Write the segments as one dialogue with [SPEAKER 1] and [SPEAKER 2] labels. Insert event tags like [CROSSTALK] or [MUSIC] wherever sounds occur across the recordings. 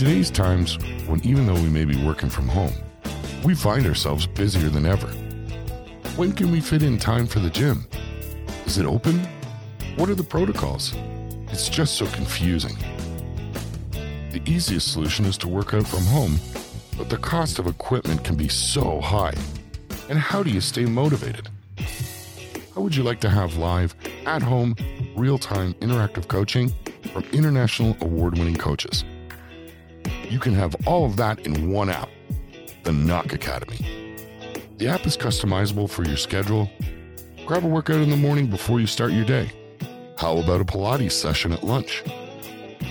[SPEAKER 1] today's times, when even though we may be working from home, we find ourselves busier than ever. When can we fit in time for the gym? Is it open? What are the protocols? It's just so confusing. The easiest solution is to work out from home, but the cost of equipment can be so high. And how do you stay motivated? How would you like to have live, at home, real time interactive coaching from international award winning coaches? You can have all of that in one app, the Nock Academy. The app is customizable for your schedule. Grab a workout in the morning before you start your day. How about a Pilates session at lunch?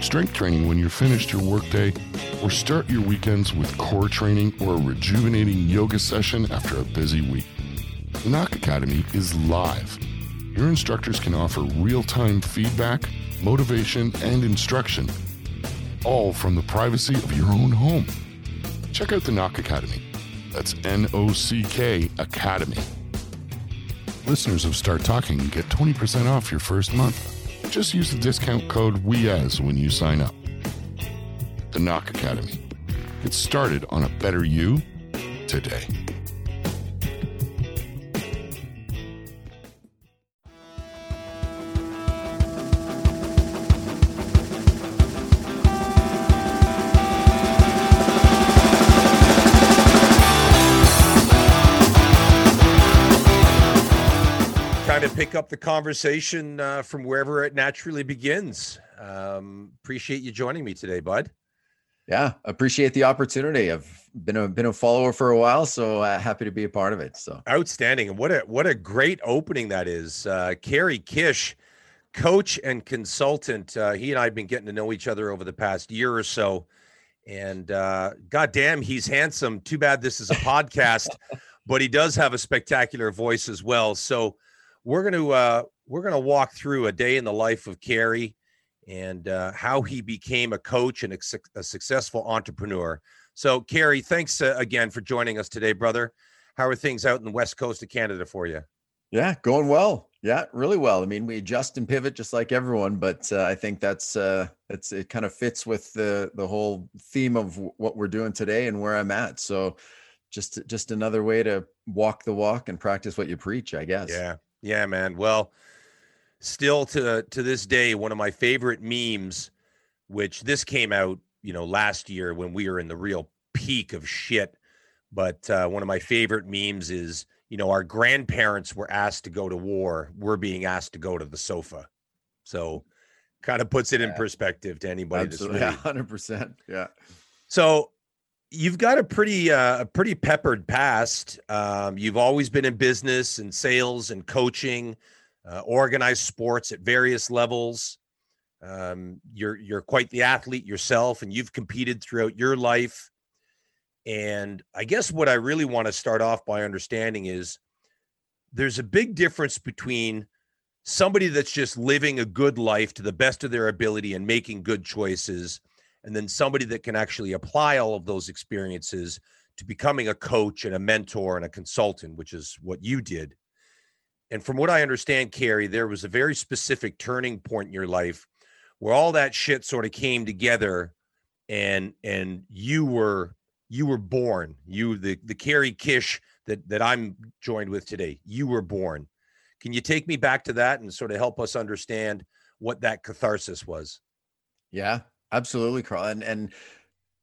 [SPEAKER 1] Strength training when you're finished your workday, or start your weekends with core training or a rejuvenating yoga session after a busy week. The Nock Academy is live. Your instructors can offer real time feedback, motivation, and instruction, all from the privacy of your own home. Check out the Nock Academy. That's N O C K Academy. Listeners of Start Talking get 20% off your first month. Just use the discount code WEAS when you sign up. The Nock Academy. Get started on a better you today.
[SPEAKER 2] Pick up the conversation uh, from wherever it naturally begins. Um, appreciate you joining me today, bud.
[SPEAKER 3] Yeah, appreciate the opportunity. I've been a been a follower for a while, so uh, happy to be a part of it. So
[SPEAKER 2] Outstanding, and what a what a great opening that is. Uh, Kerry Kish, coach and consultant. Uh, he and I have been getting to know each other over the past year or so, and uh, goddamn, he's handsome. Too bad this is a podcast, [LAUGHS] but he does have a spectacular voice as well. So we're gonna uh, we're gonna walk through a day in the life of Kerry and uh, how he became a coach and a, suc- a successful entrepreneur. So, Kerry, thanks uh, again for joining us today, brother. How are things out in the west coast of Canada for you?
[SPEAKER 3] yeah, going well. Yeah, really well. I mean, we adjust and pivot just like everyone, but uh, I think that's uh, it's it kind of fits with the the whole theme of w- what we're doing today and where I'm at. So just just another way to walk the walk and practice what you preach, I guess.
[SPEAKER 2] Yeah, yeah, man. Well, still to to this day, one of my favorite memes, which this came out, you know, last year when we were in the real peak of shit. But uh, one of my favorite memes is, you know, our grandparents were asked to go to war. We're being asked to go to the sofa. So, kind of puts it in perspective to anybody
[SPEAKER 3] Absolutely. [LAUGHS] Yeah, hundred percent. Yeah.
[SPEAKER 2] So you've got a pretty uh, a pretty peppered past. Um, you've always been in business and sales and coaching, uh, organized sports at various levels. Um, you're you're quite the athlete yourself, and you've competed throughout your life. And I guess what I really want to start off by understanding is there's a big difference between somebody that's just living a good life to the best of their ability and making good choices and then somebody that can actually apply all of those experiences to becoming a coach and a mentor and a consultant, which is what you did. And from what I understand, Kerry, there was a very specific turning point in your life where all that shit sort of came together and and you were you were born. You the the Kerry Kish that that I'm joined with today. You were born. Can you take me back to that and sort of help us understand what that catharsis was?
[SPEAKER 3] Yeah, absolutely, Carl. And and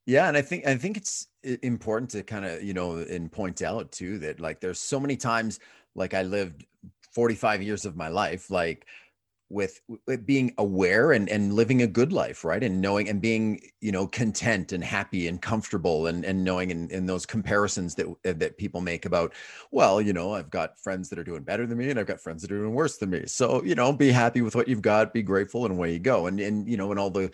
[SPEAKER 3] yeah, and I think I think it's important to kind of, you know, and point out too that like there's so many times like I lived 45 years of my life like with, with being aware and and living a good life, right? And knowing and being, you know, content and happy and comfortable and and knowing in, in those comparisons that that people make about, well, you know, I've got friends that are doing better than me and I've got friends that are doing worse than me. So, you know, be happy with what you've got, be grateful and away you go. And and you know, and all the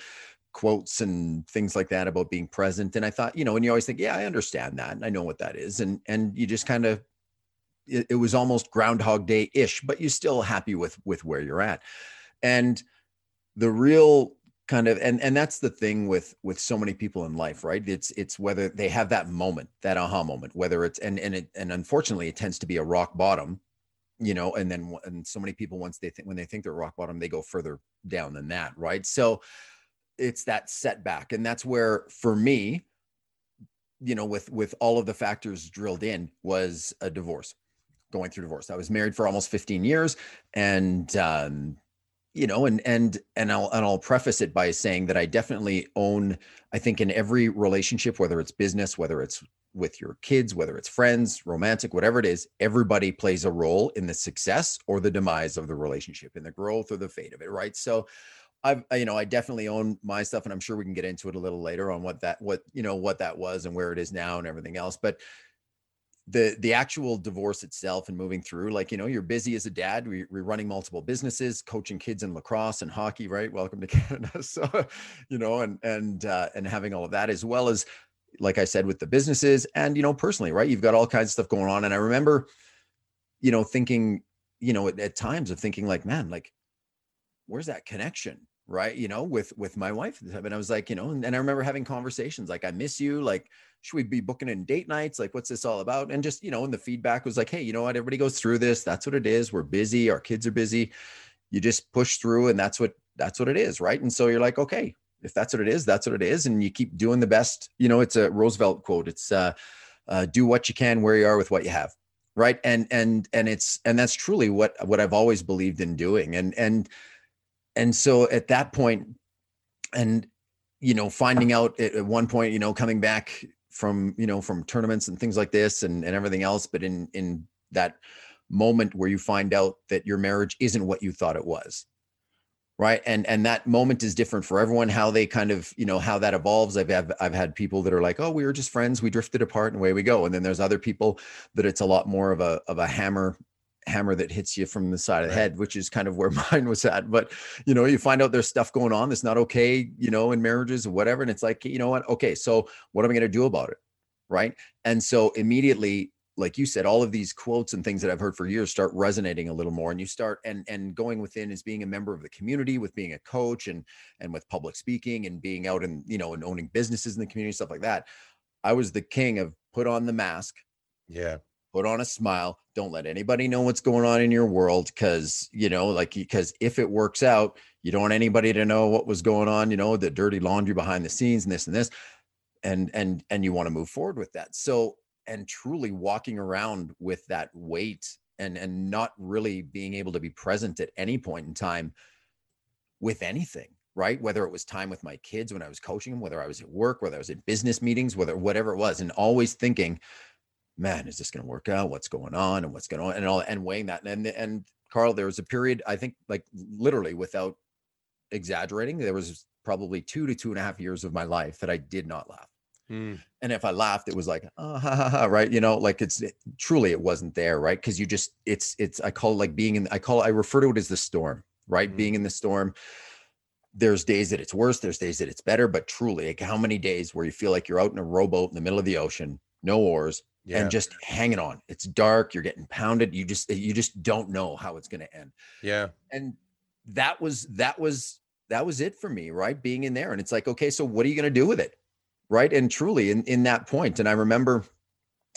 [SPEAKER 3] quotes and things like that about being present and i thought you know and you always think yeah i understand that and i know what that is and and you just kind of it, it was almost groundhog day ish but you're still happy with with where you're at. And the real kind of and and that's the thing with with so many people in life right? It's it's whether they have that moment that aha moment whether it's and and it and unfortunately it tends to be a rock bottom you know and then and so many people once they think when they think they're rock bottom they go further down than that right? So it's that setback. And that's where for me you know with with all of the factors drilled in was a divorce going through divorce. I was married for almost 15 years and um you know and and and I'll and I'll preface it by saying that I definitely own I think in every relationship whether it's business whether it's with your kids whether it's friends romantic whatever it is everybody plays a role in the success or the demise of the relationship in the growth or the fate of it right? So I've you know I definitely own my stuff and I'm sure we can get into it a little later on what that what you know what that was and where it is now and everything else but the the actual divorce itself and moving through like you know you're busy as a dad we, are running multiple businesses coaching kids in lacrosse and hockey right? Welcome to [LAUGHS] canada. So you know and and uh, and having all of that as well as like i said with the businesses and you know personally right? You've got all kinds of stuff going on and i remember you know thinking you know at, at times of thinking like man like where's that connection right you know with with my wife and i was like you know and, and i remember having conversations like i miss you like should we be booking in date nights? Like, what's this all about? And just, you know, and the feedback was like, hey, you know what? Everybody goes through this. That's what it is. We're busy. Our kids are busy. You just push through and that's what that's what it is. Right. And so you're like, okay, if that's what it is, that's what it is. And you keep doing the best. You know, it's a Roosevelt quote. It's uh, uh do what you can where you are with what you have. Right. And and and it's and that's truly what what I've always believed in doing. And and and so at that point, and you know, finding out at, one point, you know, coming back from you know from tournaments and things like this and, and everything else but in in that moment where you find out that your marriage isn't what you thought it was right? And and that moment is different for everyone how they kind of you know how that evolves. I've have, i've had people that are like oh we were just friends. We drifted apart and away we go. And then there's other people that it's a lot more of a of a hammer hammer that hits you from the side of the head, which is kind of where [LAUGHS] mine was at. But you know, you find out there's stuff going on that's not okay, you know, in marriages or whatever. And it's like, you know what? Okay, so what am I going to do about it? Right. And so immediately, like you said, all of these quotes and things that I've heard for years start resonating a little more. And you start and and going within as being a member of the community, with being a coach and and with public speaking and being out and you know and owning businesses in the community, stuff like that. I was the king of put on the mask.
[SPEAKER 2] Yeah
[SPEAKER 3] put on a smile. Don't let anybody know what's going on in your world because you know like because if it works out you don't want anybody to know what was going on you know the dirty laundry behind the scenes and this and this and and and you want to move forward with that. So and truly walking around with that weight and and not really being able to be present at any point in time with anything right? Whether it was time with my kids when i was coaching them whether i was at work whether i was at business meetings whether whatever it was and always thinking man, is this going to work out? What's going on and what's going on and all and weighing that. And and Carl, there was a period, I think like literally without exaggerating, there was probably two to two and a half years of my life that I did not laugh. Mm. And if I laughed, it was like, oh, ha, ha, ha, right. You know, like it's it, truly, it wasn't there. Right. Cause you just, it's, it's, I call it like being in, I call it, I refer to it as the storm, right. Mm. Being in the storm. There's days that it's worse. There's days that it's better, but truly like how many days where you feel like you're out in a rowboat in the middle of the ocean, no oars, yeah. and just hanging on. It's dark, you're getting pounded. You just you just don't know how it's going to end.
[SPEAKER 2] Yeah.
[SPEAKER 3] And that was that was that was it for me, right? Being in there and it's like, okay, so what are you going to do with it? Right? And truly in in that point and I remember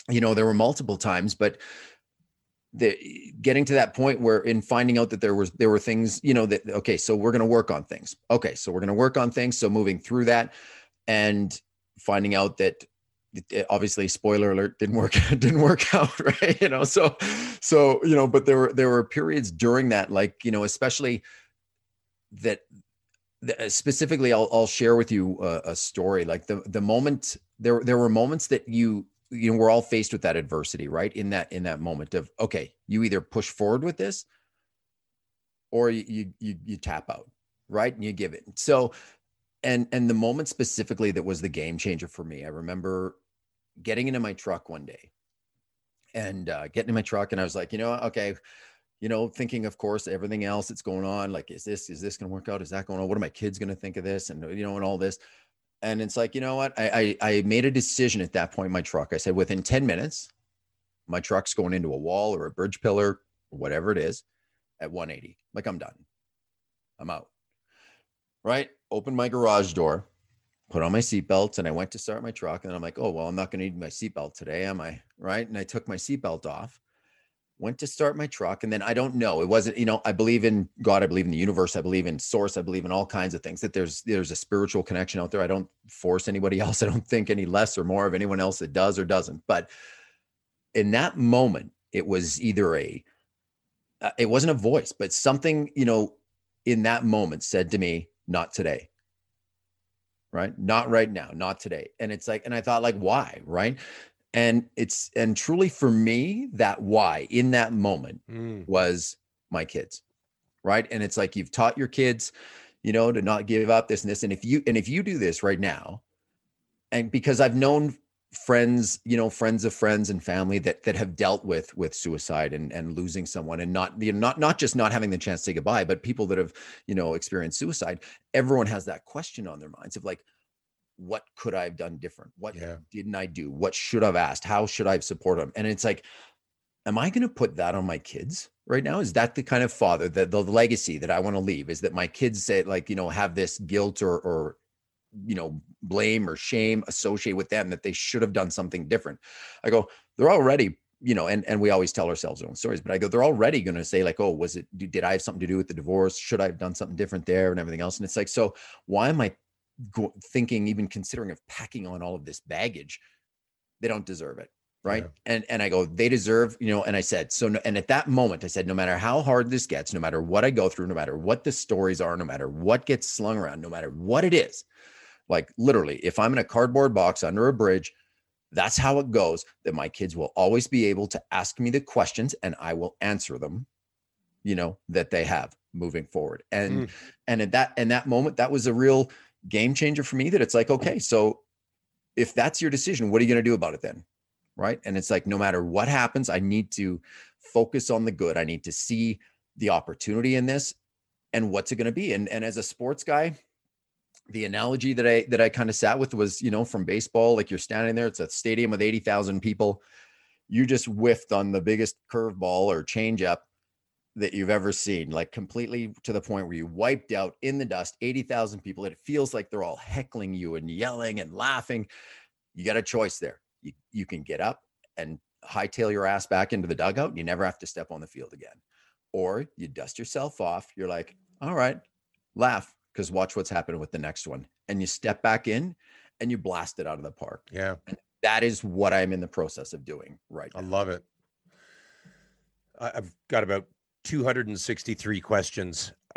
[SPEAKER 3] you know, there were multiple times but the getting to that point where in finding out that there was there were things, you know, that okay, so we're going to work on things. Okay, so we're going to work on things, so moving through that and finding out that obviously spoiler alert didn't work [LAUGHS] didn't work out [LAUGHS] right? You know so so you know but there were there were periods during that like you know especially that uh, specifically I'll, I'll share with you a, a, story. Like the the moment there there were moments that you you know we're all faced with that adversity right? In that in that moment of okay you either push forward with this or you you you tap out right? And you give it so and and the moment specifically that was the game changer for me i remember getting into my truck one day and uh, getting in my truck and I was like, you know, okay, you know, thinking of course everything else that's going on, like, is this is this going to work out? Is that going on? What are my kids going to think of this? And you know, and all this. And it's like, you know what? I, I I made a decision at that point in my truck. I said, within 10 minutes, my truck's going into a wall or a bridge pillar or whatever it is at 180. Like I'm done. I'm out. Right? Open my garage door put on my seatbelt and I went to start my truck. And I'm like, oh, well, I'm not going to need my seatbelt today, am I? Right. And I took my seatbelt off went to start my truck and then i don't know it wasn't you know i believe in god i believe in the universe i believe in source i believe in all kinds of things that there's there's a spiritual connection out there i don't force anybody [LAUGHS] else i don't think any less or more of anyone else that does or doesn't but in that moment it was either a uh, it wasn't a voice but something you know in that moment said to me not today right? Not right now not today. And it's like and i thought like why? Right? And it's and truly for me that why in that moment mm. was my kids right? And it's like you've taught your kids you know to not give up this and this. And if you and if you do this right now and because i've known friends you know friends of friends and family that that have dealt with with suicide and and losing someone and not you know not not just not having the chance to say goodbye but people that have you know experienced suicide everyone has that question on their minds of like what could I have done different? What yeah. didn't I do? What should I've asked? How should I have supported them? And it's like, am I going to put that on my kids right now? Is that the kind of father that the legacy that I want to leave is that my kids say like, you know, have this guilt or, or, you know, blame or shame associated with them that they should have done something different. I go, they're already you know, and and we always tell ourselves our own stories, but I go, they're already going to say like, oh, was it? Did I have something to do with the divorce? Should I have done something different there and everything else? And it's like, so why am I go, thinking, even considering of packing on all of this baggage, they don't deserve it. Right. Yeah. And, and I go, they deserve, you know, and I said, so, no, and at that moment I said, no matter how hard this gets, no matter what I go through, no matter what the stories are, no matter what gets slung around, no matter what it is, like literally, if I'm in a cardboard box under a bridge, that's how it goes that my kids will always be able to ask me the questions and I will answer them you know that they have moving forward and mm. and at that in that moment that was a real game changer for me that it's like, okay, so if that's your decision, what are you going to do about it then? Right. And it's like, no matter what happens, I need to focus on the good. I need to see the opportunity in this and what's it going to be. And, and as a sports guy, the analogy that I, that I kind of sat with was, you know, from baseball, like you're standing there, it's a stadium with 80,000 people. You just whiffed on the biggest curveball or changeup that you've ever seen, like completely to the point where you wiped out in the dust 80,000 people. It feels like they're all heckling you and yelling and laughing. You got a choice there. You, you can get up and hightail your ass back into the dugout and you never have to step on the field again. Or you dust yourself off. You're like, all right, laugh because watch what's happening with the next one. And you step back in and you blast it out of the park.
[SPEAKER 2] Yeah.
[SPEAKER 3] And that is what I'm in the process of doing right
[SPEAKER 2] now. I love it. I've got about 263 questions. [LAUGHS]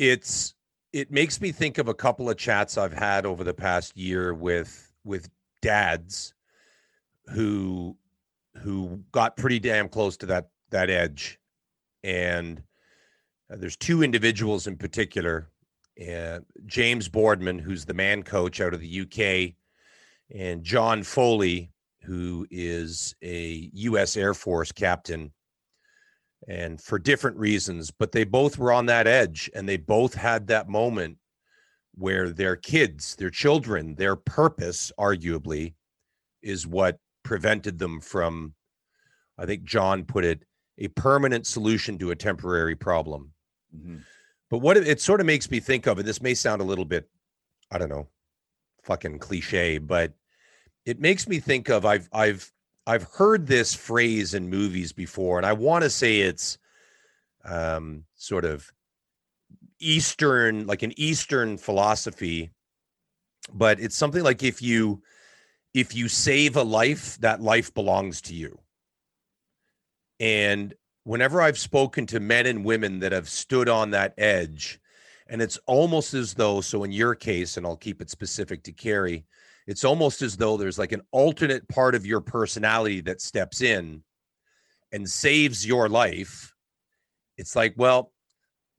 [SPEAKER 2] it's it makes me think of a couple of chats I've had over the past year with with dads who who got pretty damn close to that that edge and uh, there's two individuals in particular uh, James Boardman who's the man coach out of the UK and John Foley who is a US Air Force captain and for different reasons, but they both were on that edge and they both had that moment where their kids, their children, their purpose, arguably, is what prevented them from, I think John put it, a permanent solution to a temporary problem. Mm-hmm. But what it, it sort of makes me think of, and this may sound a little bit, I don't know, fucking cliche, but it makes me think of I've I've I've heard this phrase in movies before, and I want to say it's um, sort of Eastern, like an Eastern philosophy, but it's something like if you if you save a life, that life belongs to you. And whenever I've spoken to men and women that have stood on that edge, and it's almost as though, so in your case, and I'll keep it specific to Kerry, it's almost as though there's like an alternate part of your personality that steps in and saves your life. It's like, well,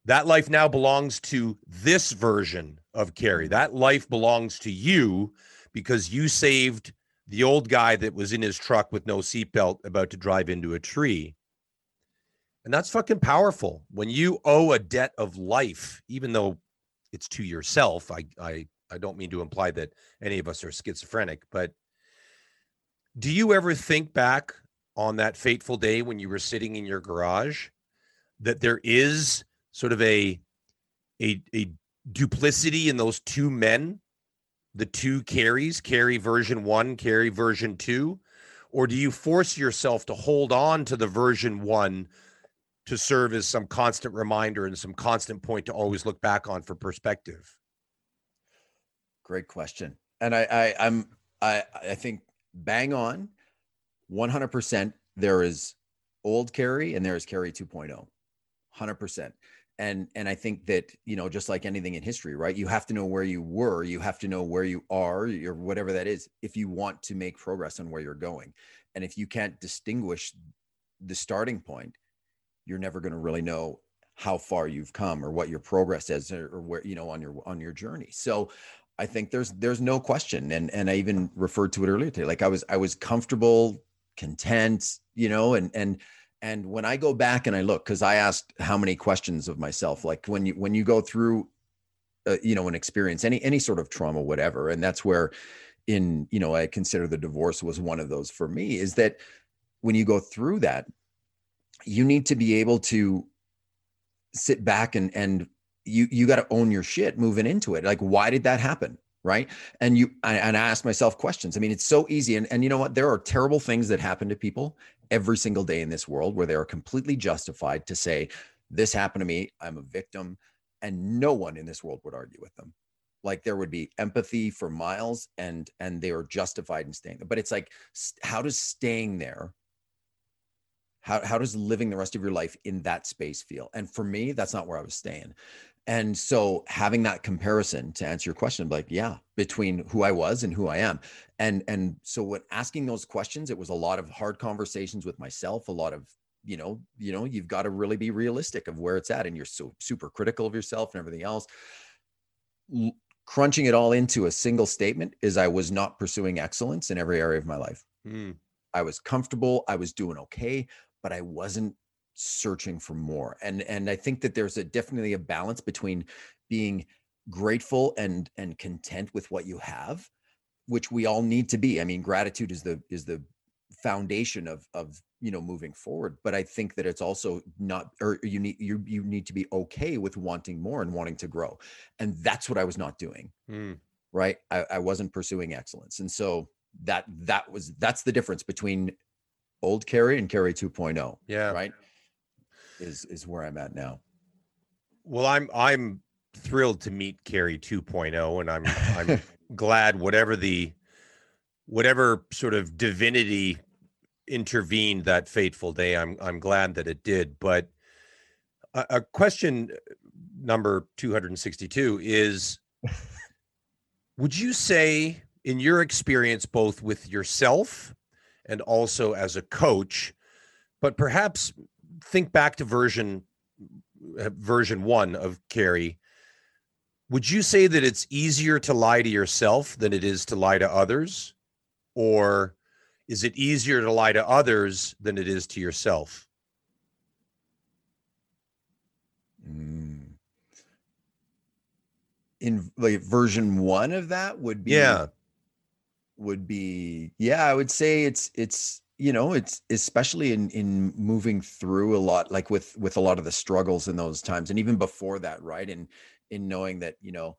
[SPEAKER 2] that life now belongs to this version of Kerry. That life belongs to you because you saved the old guy that was in his truck with no seatbelt about to drive into a tree. And that's fucking powerful. When you owe a debt of life, even though it's to yourself, I I I don't mean to imply that any of us are schizophrenic, but do you ever think back on that fateful day when you were sitting in your garage that there is sort of a a, a duplicity in those two men, the two Kerrys, Kerry version one, Kerry version two, or do you force yourself to hold on to the version one to serve as some constant reminder and some constant point to always look back on for perspective?
[SPEAKER 3] Great question. And I, I I'm I I think bang on 100% there is old Kerry and there is Kerry 2.0. 100% and and i think that you know just like anything in history right you have to know where you were you have to know where you are or whatever that is if you want to make progress on where you're going and if you can't distinguish the starting point you're never going to really know how far you've come or what your progress is or, or where you know on your on your journey. So i think there's there's no question. And and i even referred to it earlier today like i was i was comfortable content you know and and and when i go back and i look because i asked how many questions of myself like when you when you go through uh, you know an experience any any sort of trauma whatever and that's where in you know i consider the divorce was one of those for me is that when you go through that you need to be able to sit back and and you you got to own your shit moving into it like why did that happen right and you and i ask myself questions i mean it's so easy and, and you know what there are terrible things that happen to people every single day in this world where they are completely justified to say, This happened to me. I'm a victim. And no one in this world would argue with them. Like there would be empathy for miles and and they are justified in staying there. But it's like, how does staying there how, how does living the rest of your life in that space feel? And for me, that's not where I was staying. And so having that comparison to answer your question, like, yeah, between who I was and who I am. And and so when asking those questions, it was a lot of hard conversations with myself, a lot of, you know, you know, you've got to really be realistic of where it's at. And you're so super critical of yourself and everything else. L- crunching it all into a single statement is I was not pursuing excellence in every area of my life. Mm. I was comfortable, I was doing okay, but I wasn't searching for more and and i think that there's a definitely a balance between being grateful and and content with what you have which we all need to be i mean gratitude is the is the foundation of of you know moving forward but i think that it's also not or you need you you need to be okay with wanting more and wanting to grow and that's what i was not doing mm. right I, I wasn't pursuing excellence and so that that was that's the difference between old Kerry and Kerry 2.0
[SPEAKER 2] yeah
[SPEAKER 3] right is is where I'm at now.
[SPEAKER 2] Well, I'm I'm thrilled to meet Kerry 2.0, and I'm I'm [LAUGHS] glad whatever the whatever sort of divinity intervened that fateful day. I'm I'm glad that it did. But a, a question number 262 is [LAUGHS] would you say in your experience both with yourself and also as a coach but perhaps think back to version version one of Kerry. Would you say that it's easier to lie to yourself than it is to lie to others? Or is it easier to lie to others than it is to yourself?
[SPEAKER 3] Mm. In like version one of that would be
[SPEAKER 2] yeah
[SPEAKER 3] would be yeah I would say it's it's you know it's especially in in moving through a lot like with with a lot of the struggles in those times and even before that right? And in knowing that you know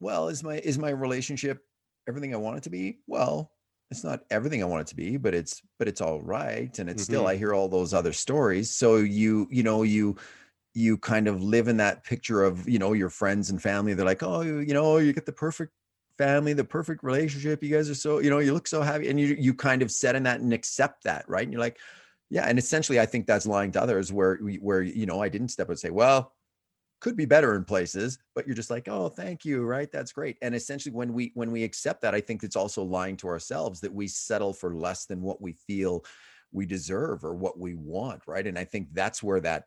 [SPEAKER 3] well is my is my relationship everything i want it to be? Well it's not everything i want it to be but it's but it's all right and it's mm-hmm. still i hear all those other stories. So you you know you you kind of live in that picture of you know your friends and family they're like oh you know you get the perfect family, the perfect relationship. You guys are so, you know, you look so happy and you you kind of set in that and accept that, right? And you're like, yeah. And essentially, I think that's lying to others where we where you know I didn't step and say, well, could be better in places, but you're just like, oh, thank you, right? That's great. And essentially, when we when we accept that, I think it's also lying to ourselves that we settle for less than what we feel we deserve or what we want, right? And I think that's where that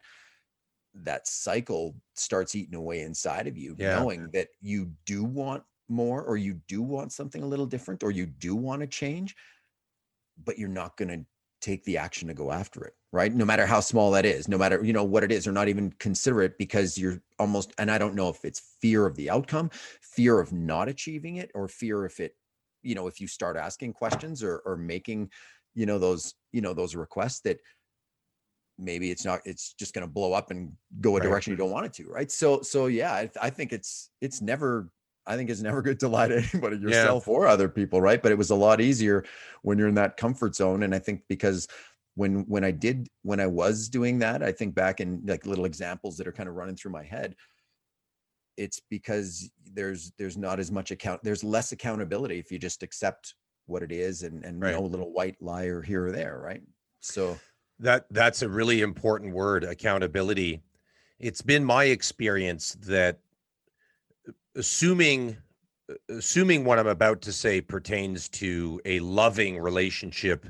[SPEAKER 3] that cycle starts eating away inside of you, yeah. knowing that you do want more or you do want something a little different or you do want to change but you're not going to take the action to go after it right? No matter how small that is no matter you know what it is or not even consider it because you're almost and i don't know if it's fear of the outcome fear of not achieving it or fear if it you know if you start asking questions or or making you know those you know those requests that maybe it's not it's just going to blow up and go a direction you don't want it to right? So so yeah I, I think it's it's never I think it's never good to lie to [LAUGHS] anybody, yourself yeah. or other people, right? But it was a lot easier when you're in that comfort zone. And I think because when when I did when I was doing that, I think back in like little examples that are kind of running through my head. It's because there's there's not as much account there's less accountability if you just accept what it is and and right. no little white liar here or there, right? So
[SPEAKER 2] that that's a really important word, accountability. It's been my experience that assuming assuming what I'm about to say pertains to a loving relationship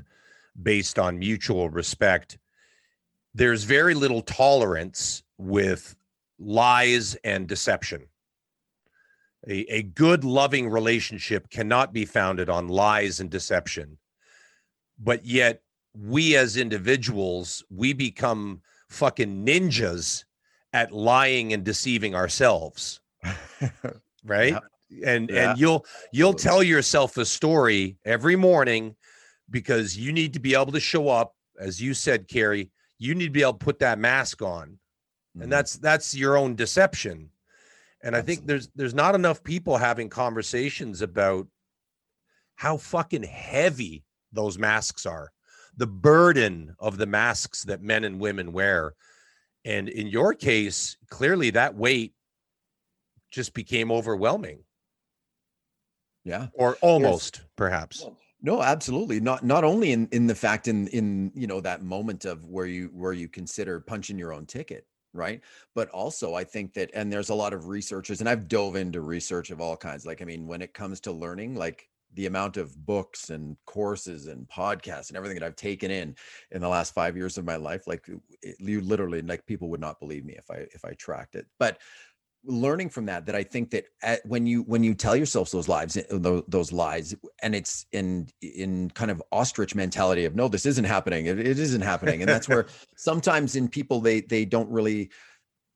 [SPEAKER 2] based on mutual respect, there's very little tolerance with lies and deception. A, a good, loving relationship cannot be founded on lies and deception. But yet, we as individuals, we become fucking ninjas at lying and deceiving ourselves. [LAUGHS] right? Yeah. And yeah. and you'll you'll tell yourself a story every morning because you need to be able to show up, as you said, Kerry. You need to be able to put that mask on, mm-hmm. and that's that's your own deception. And Absolutely. I think there's there's not enough people having conversations about how fucking heavy those masks are, the burden of the masks that men and women wear. And in your case, clearly that weight just became overwhelming.
[SPEAKER 3] Yeah.
[SPEAKER 2] Or almost, There's, perhaps.
[SPEAKER 3] No, absolutely. Not not only in in the fact in in you know that moment of where you where you consider punching your own ticket, right? But also I think that and there's a lot of researchers and I've dove into research of all kinds. Like I mean, when it comes to learning, like the amount of books and courses and podcasts and everything that I've taken in in the last 5 years of my life, like it, you literally like people would not believe me if I if I tracked it. But learning from that that i think that at, when you when you tell yourself those lies eh, those, those lies and it's in in kind of ostrich mentality of no this isn't happening. It, it isn't happening. And that's where [LAUGHS] sometimes in people they they don't really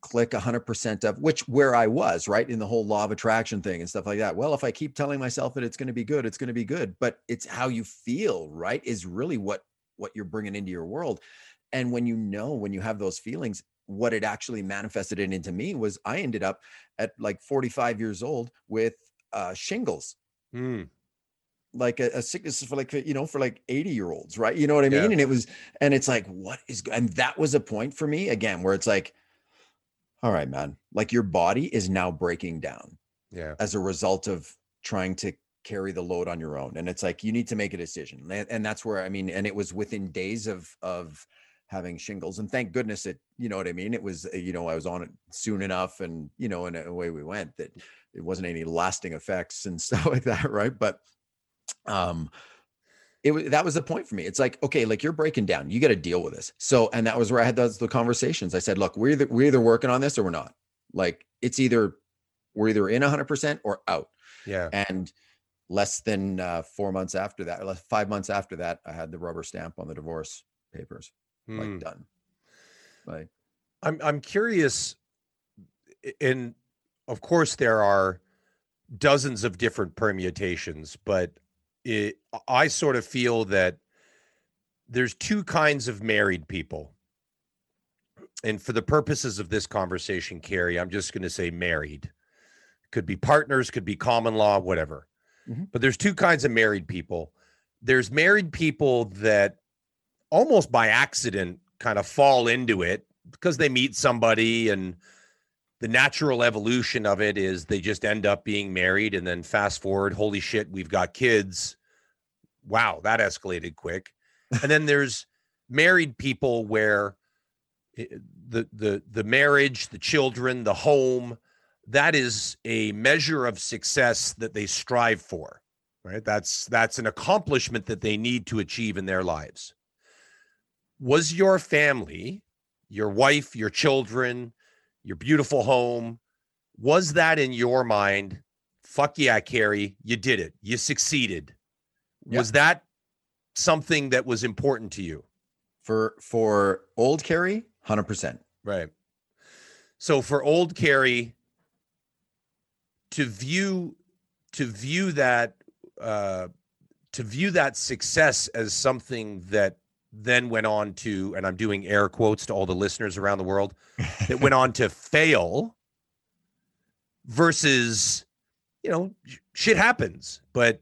[SPEAKER 3] click 100% of which where i was right in the whole law of attraction thing and stuff like that. Well if i keep telling myself that it's going to be good it's going to be good. But it's how you feel right is really what what you're bringing into your world. And when you know when you have those feelings what it actually manifested it into me was I ended up at like 45 years old with uh, shingles. Mm. Like a, a, sickness for like you know for like 80 year olds, right? You know what I mean? Yeah. And it was, and it's like, what is, and that was a point for me again where it's like, all right, man, like your body is now breaking down,
[SPEAKER 2] yeah,
[SPEAKER 3] as a result of trying to carry the load on your own, and it's like you need to make a decision, and, and that's where I mean, and it was within days of of having shingles and thank goodness it you know what i mean? It was uh, you know i was on it soon enough and you know and away we went that it wasn't any lasting effects and [LAUGHS] stuff like that right? But um it was that was the point for me. It's like okay like you're breaking down. You got to deal with this. So and that was where i had those the conversations. I said look we're either we're either working on this or we're not. Like it's either we're either in 100% or out.
[SPEAKER 2] Yeah.
[SPEAKER 3] And less than uh, four months after that less five months after that i had the rubber stamp on the divorce papers like hmm. done. Like
[SPEAKER 2] I'm I'm curious and of course there are dozens of different permutations, but it, I sort of feel that there's two kinds of married people. And for the purposes of this conversation, Kerry, I'm just going to say married. Could be partners, could be common law, whatever. Mm-hmm. But there's two kinds of married people. There's married people that almost by accident kind of fall into it because they meet somebody and the natural evolution of it is they just end up being married and then fast forward holy shit we've got kids. Wow that escalated quick. And then there's married people where eh, the the the marriage the children the home that is a measure of success that they strive for right? That's that's an accomplishment that they need to achieve in their lives was your family, your wife, your children, your beautiful home, was that in your mind? Fuck yeah, Kerry, you did it. You succeeded. Yeah. Was that something that was important to you?
[SPEAKER 3] For for old Kerry, 100%.
[SPEAKER 2] Right. So for old Kerry to view to view that uh to view that success as something that then went on to, and I'm doing air quotes to all the listeners around the world, that [LAUGHS] went on to fail versus you know, shit happens. But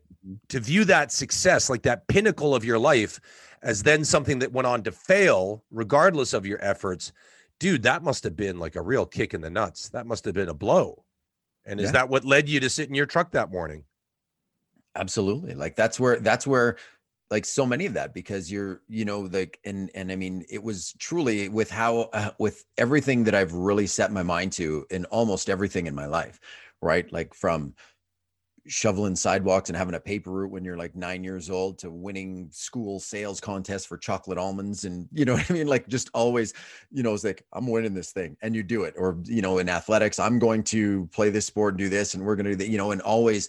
[SPEAKER 2] to view that success, like that pinnacle of your life, as then something that went on to fail, regardless of your efforts, dude, that must have been like a real kick in the nuts. That must have been a blow. And is yeah. that what led you to sit in your truck that morning?
[SPEAKER 3] Absolutely. Like that's where that's where like so many of that because you're you know like and and i mean it was truly with how uh, with everything that i've really set my mind to in almost everything in my life right? Like from shoveling sidewalks and having a paper route when you're like nine years old to winning school sales contests for chocolate almonds and you know [LAUGHS] what i mean? Like just always you know it's like i'm winning this thing and you do it. Or you know in athletics i'm going to play this sport and do this and we're going to do that you know and always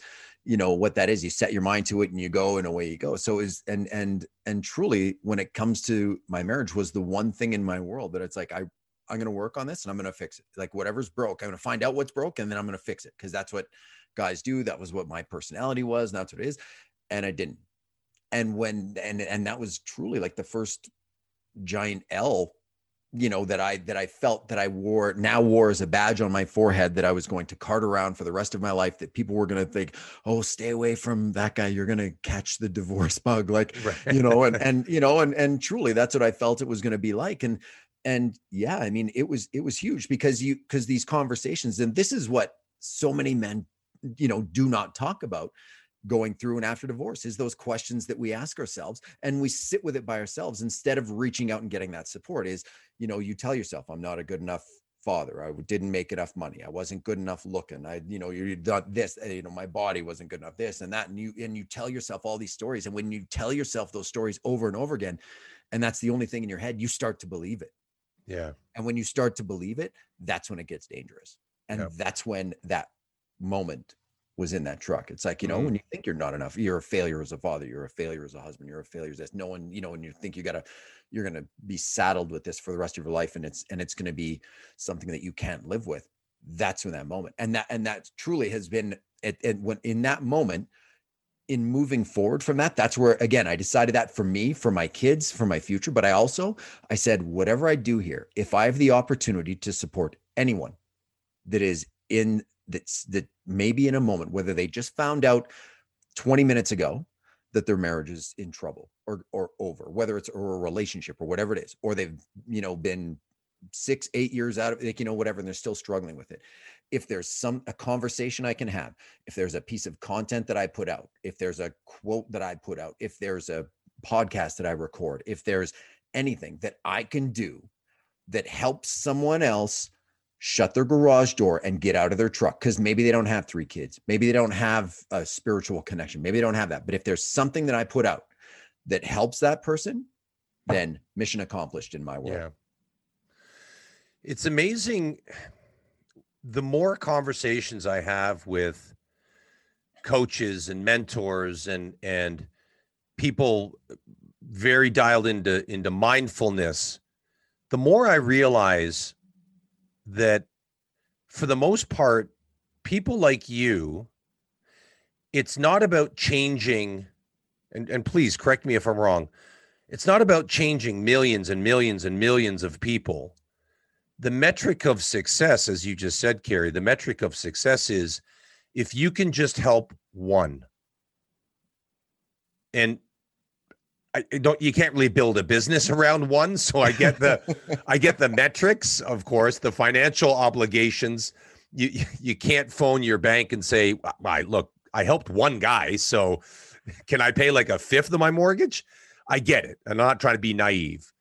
[SPEAKER 3] you know what that is you set your mind to it and you go and away you go. So is and and and truly when it comes to my marriage was the one thing in my world that it's like i i'm going to work on this and i'm going to fix it. Like whatever's broke i'm going to find out what's broke and then i'm going to fix it because that's what guys do that was what my personality was and that's what it is and i didn't. And when and and that was truly like the first giant l you know that i that i felt that i wore now wore as a badge on my forehead that i was going to cart around for the rest of my life that people were going to think oh stay away from that guy. You're going to catch the divorce [LAUGHS] bug. Like right. you know and and [LAUGHS] you know and and truly that's what i felt it was going to be like. And and yeah i mean it was it was huge because you because these conversations and this is what so many men you know do not talk about going through and after divorce is those questions that we ask ourselves and we sit with it by ourselves instead of reaching out and getting that support is you know you tell yourself i'm not a good enough father. I didn't make enough money. I wasn't good enough looking. I you know you're not this eh, you know my body wasn't good enough this and that and you and you tell yourself all these stories and when you tell yourself those stories over and over again and that's the only thing in your head you start to believe it.
[SPEAKER 2] Yeah.
[SPEAKER 3] And when you start to believe it that's when it gets dangerous. And yep. that's when that moment was in that truck. It's like, you know, mm-hmm. when you think you're not enough, you're a failure as a father, you're a failure as a husband, you're a failure as this. No one, you know, when you think you gotta, you're gonna be saddled with this for the rest of your life and it's and it's gonna be something that you can't live with. That's when that moment. And that and that truly has been it and when in that moment, in moving forward from that, that's where again I decided that for me, for my kids, for my future. But I also I said, whatever I do here, if I have the opportunity to support anyone that is in that's that maybe in a moment whether they just found out 20 minutes ago that their marriage is in trouble or or over whether it's or a relationship or whatever it is or they've you know been six eight years out of like you know whatever and they're still struggling with it. If there's some a conversation i can have if there's a piece of content that i put out if there's a quote that i put out if there's a podcast that i record if there's anything that i can do that helps someone else shut their garage door and get out of their truck because maybe they don't have three kids maybe they don't have a spiritual connection maybe they don't have that but if there's something that i put out that helps that person then mission accomplished in my world. Yeah.
[SPEAKER 2] It's amazing the more conversations i have with coaches and mentors and and people very dialed into into mindfulness the more i realize that for the most part, people like you, it's not about changing, and, and please correct me if I'm wrong. It's not about changing millions and millions and millions of people. The metric of success, as you just said, Kerry, the metric of success is if you can just help one. And I don't you can't really build a business around one so i get the [LAUGHS] i get the metrics of course the financial obligations. You you can't phone your bank and say i look i helped one guy so can i pay like a fifth of my mortgage? I get it i'm not trying to be naive.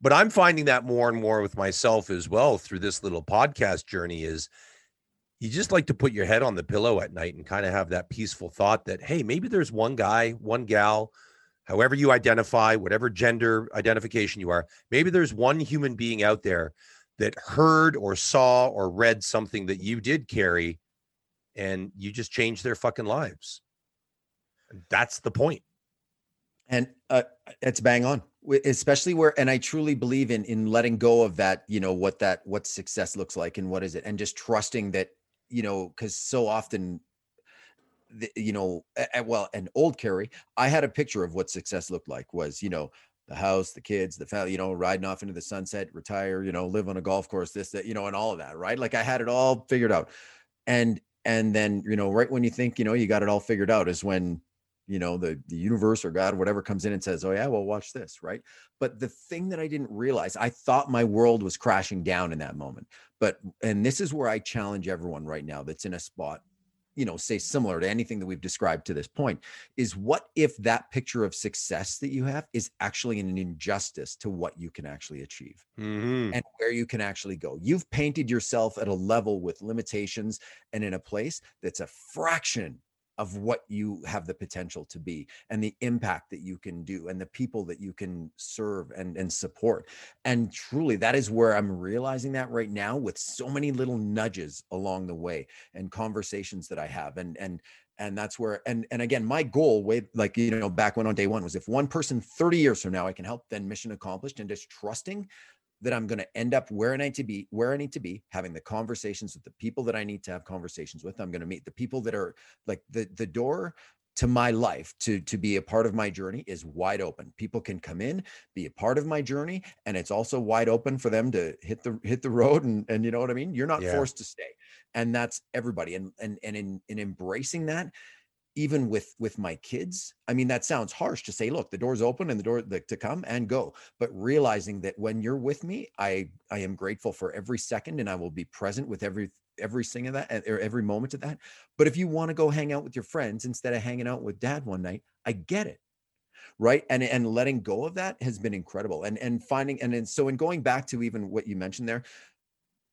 [SPEAKER 2] But i'm finding that more and more with myself as well through this little podcast journey is you just like to put your head on the pillow at night and kind of have that peaceful thought that hey maybe there's one guy one gal however you identify, whatever gender identification you are, maybe there's one human being out there that heard or saw or read something that you did Kerry and you just changed their fucking lives. That's the point.
[SPEAKER 3] And uh, it's bang on, especially where, and I truly believe in in letting go of that. You know what that what success looks like and what is it, and just trusting that. You know, because so often the, you know, well, an old Kerry, I had a picture of what success looked like was, you know, the house, the kids, the family, you know, riding off into the sunset, retire, you know, live on a golf course, this, that, you know, and all of that, right? Like I had it all figured out. And and then you know right when you think you know you got it all figured out is when you know the the universe or god whatever comes in and says oh yeah well watch this right but the thing that i didn't realize i thought my world was crashing down in that moment but and this is where i challenge everyone right now that's in a spot you know say similar to anything that we've described to this point is what if that picture of success that you have is actually an injustice to what you can actually achieve
[SPEAKER 2] Mhm.
[SPEAKER 3] and where you can actually go you've painted yourself at a level with limitations and in a place that's a fraction of what you have the potential to be and the impact that you can do and the people that you can serve and, and support. And truly that is where i'm realizing that right now with so many little nudges along the way and conversations that i have and and and that's where and and again my goal way like you know back when on day one was if one person 30 years from now i can help then mission accomplished and just trusting that I'm going to end up where I need to be, where I need to be, having the conversations with the people that I need to have conversations with. I'm going to meet the people that are like the the door to my life to to be a part of my journey is wide open. People can come in, be a part of my journey, and it's also wide open for them to hit the hit the road and and you know what I mean. You're not
[SPEAKER 2] Yeah.
[SPEAKER 3] forced to stay, and that's everybody. And and and in in embracing that, even with with my kids i mean that sounds harsh to say look the door's open and the door the, to come and go but realizing that when you're with me i i am grateful for every second and i will be present with every every thing of that uh, or every moment of that. But if you want to go hang out with your friends instead of hanging out with dad one night i get it right? And and letting go of that has been incredible. And and finding and then so in going back to even what you mentioned there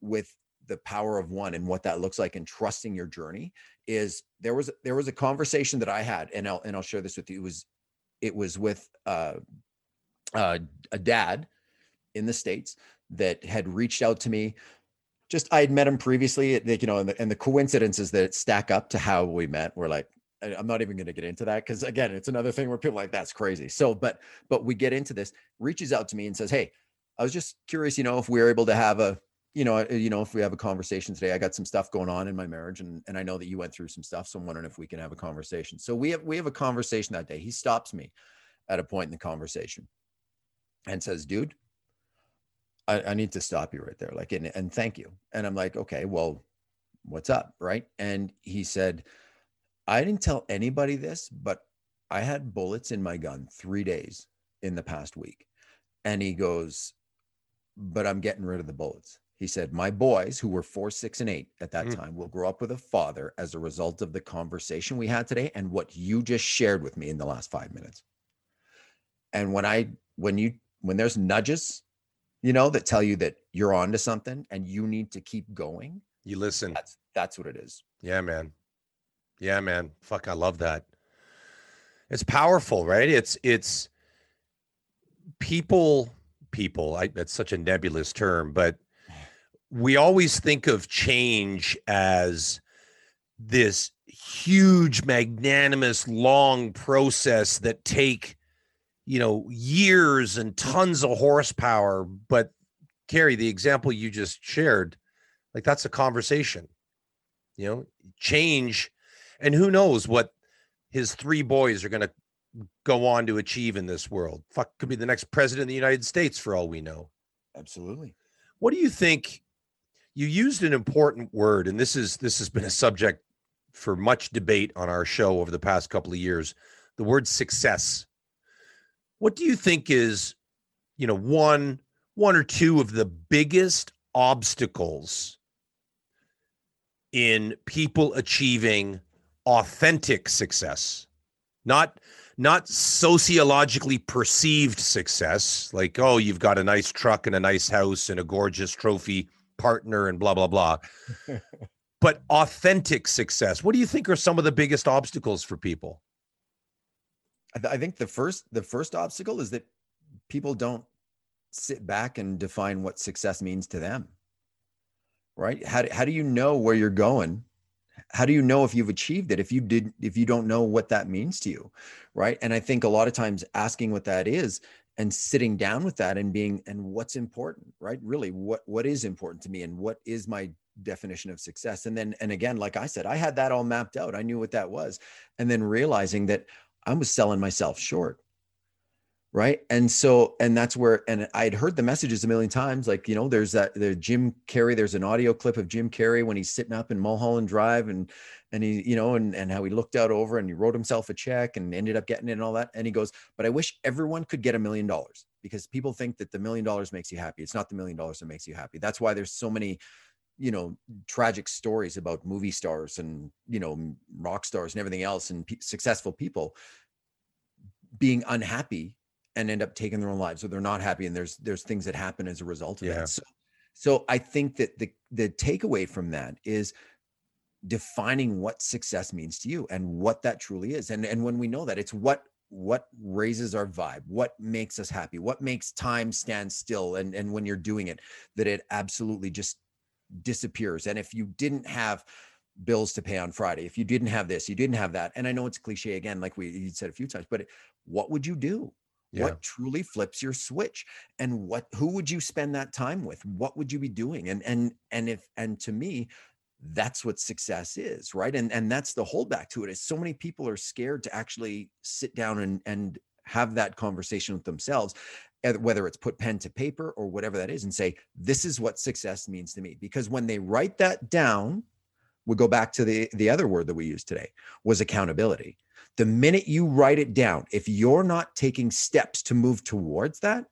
[SPEAKER 3] with the power of one and what that looks like and trusting your journey is there was there was a conversation that I had and I'll and I'll share this with you. It was it was with uh, uh, a dad in the states that had reached out to me. Just I had met him previously you know and the, and the coincidences that stack up to how we met were like I'm not even going to get into that because again it's another thing where people are like that's crazy. So but but we get into this. Reaches out to me and says hey I was just curious you know if we are able to have a you know, you know, if we have a conversation today, I got some stuff going on in my marriage, and and I know that you went through some stuff, so I'm wondering if we can have a conversation. So we have we have a conversation that day. He stops me at a point in the conversation and says, "Dude, I, I need to stop you right there, like, and and thank you." And I'm like, "Okay, well, what's up, right?" And he said, "I didn't tell anybody this, but I had bullets in my gun three days in the past week," and he goes, "But I'm getting rid of the bullets." He said, My boys, who were four, six, and eight at that
[SPEAKER 2] Mm.
[SPEAKER 3] time, will grow up with a father as a result of the conversation we had today and what you just shared with me in the last five minutes. And when I, when you, when there's nudges, you know, that tell you that you're on to something and you need to keep going,
[SPEAKER 2] You listen.
[SPEAKER 3] that's, that's what it is.
[SPEAKER 2] Yeah, man. Yeah, man. Fuck, I love that. It's powerful, right? It's it's people people. I that's such a nebulous term, but we always think of change as this huge magnanimous long process that take you know years and tons of horsepower. But Kerry the example you just shared like that's a conversation you know change. And who knows what his three boys are going to go on to achieve in this world. Fuck could be the next president of the united states for all we know.
[SPEAKER 3] Absolutely.
[SPEAKER 2] what do you think you used an important word and this is this has been a subject for much debate on our show over the past couple of years the word success. What do you think is you know one one or two of the biggest obstacles in people achieving authentic success? Not not sociologically perceived success like oh you've got a nice truck and a nice house and a gorgeous trophy partner and blah blah blah [LAUGHS] but authentic success what do you think are some of the biggest obstacles for people
[SPEAKER 3] I, th- I think the first, the first obstacle is that people don't sit back and define what success means to them. Right? How, do- how do you know where you're going? How do you know if you've achieved it if you did if you don't know what that means to you? Right? And I think a lot of times asking what that is and sitting down with that and being and what's important, right? Really, what what is important to me and what is my definition of success? And then and again, like I said, I had that all mapped out. I knew what that was. And then realizing that I was selling myself short right? And so and that's where and i'd heard the messages a million times like you know there's that the jim carrey there's an audio clip of jim carrey when he's sitting up in mulholland drive and and he you know and and how he looked out over and he wrote himself a check and ended up getting it and all that. And he goes but i wish everyone could get a million dollars because people think that the million dollars makes you happy. It's not the million dollars that makes you happy. That's why there's so many you know tragic stories about movie stars and you know rock stars and everything else and p- successful people being unhappy and end up taking their own lives or they're not happy and there's there's things that happen as a result of yeah. that so so i think that the the takeaway from that is defining what success means to you and what that truly is. And and when we know that it's what what raises our vibe what makes us happy what makes time stand still and and when you're doing it that it absolutely just disappears. And if you didn't have bills to pay on friday if you didn't have this you didn't have that and i know it's cliche again like we said a few times but what would you do what truly flips your switch and what who would you spend that time with? What would you be doing? And and and if and to me that's what success is right? And and that's the holdback to it is so many people are scared to actually sit down and and have that conversation with themselves eh, whether it's put pen to paper or whatever that is and say this is what success means to me. Because when they write that down we go back to the the other word that we used today was accountability the minute you write it down, if you're not taking steps to move towards that,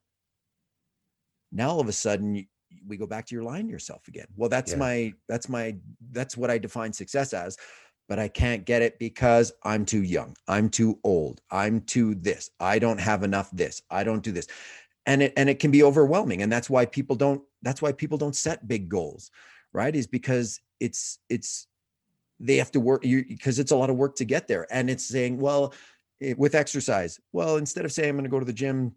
[SPEAKER 3] now all of a sudden we go back to your lying yourself again. Well, that's yeah. my that's my that's what I define success as, but I can't get it because I'm too young. I'm too old. I'm too this. I don't have enough this. I don't do this. And it and it can be overwhelming and that's why people don't that's why people don't set big goals, right? Is because it's it's they have to work because it's a lot of work to get there. And it's saying, well, it, with exercise, well, instead of saying I'm going to go to the gym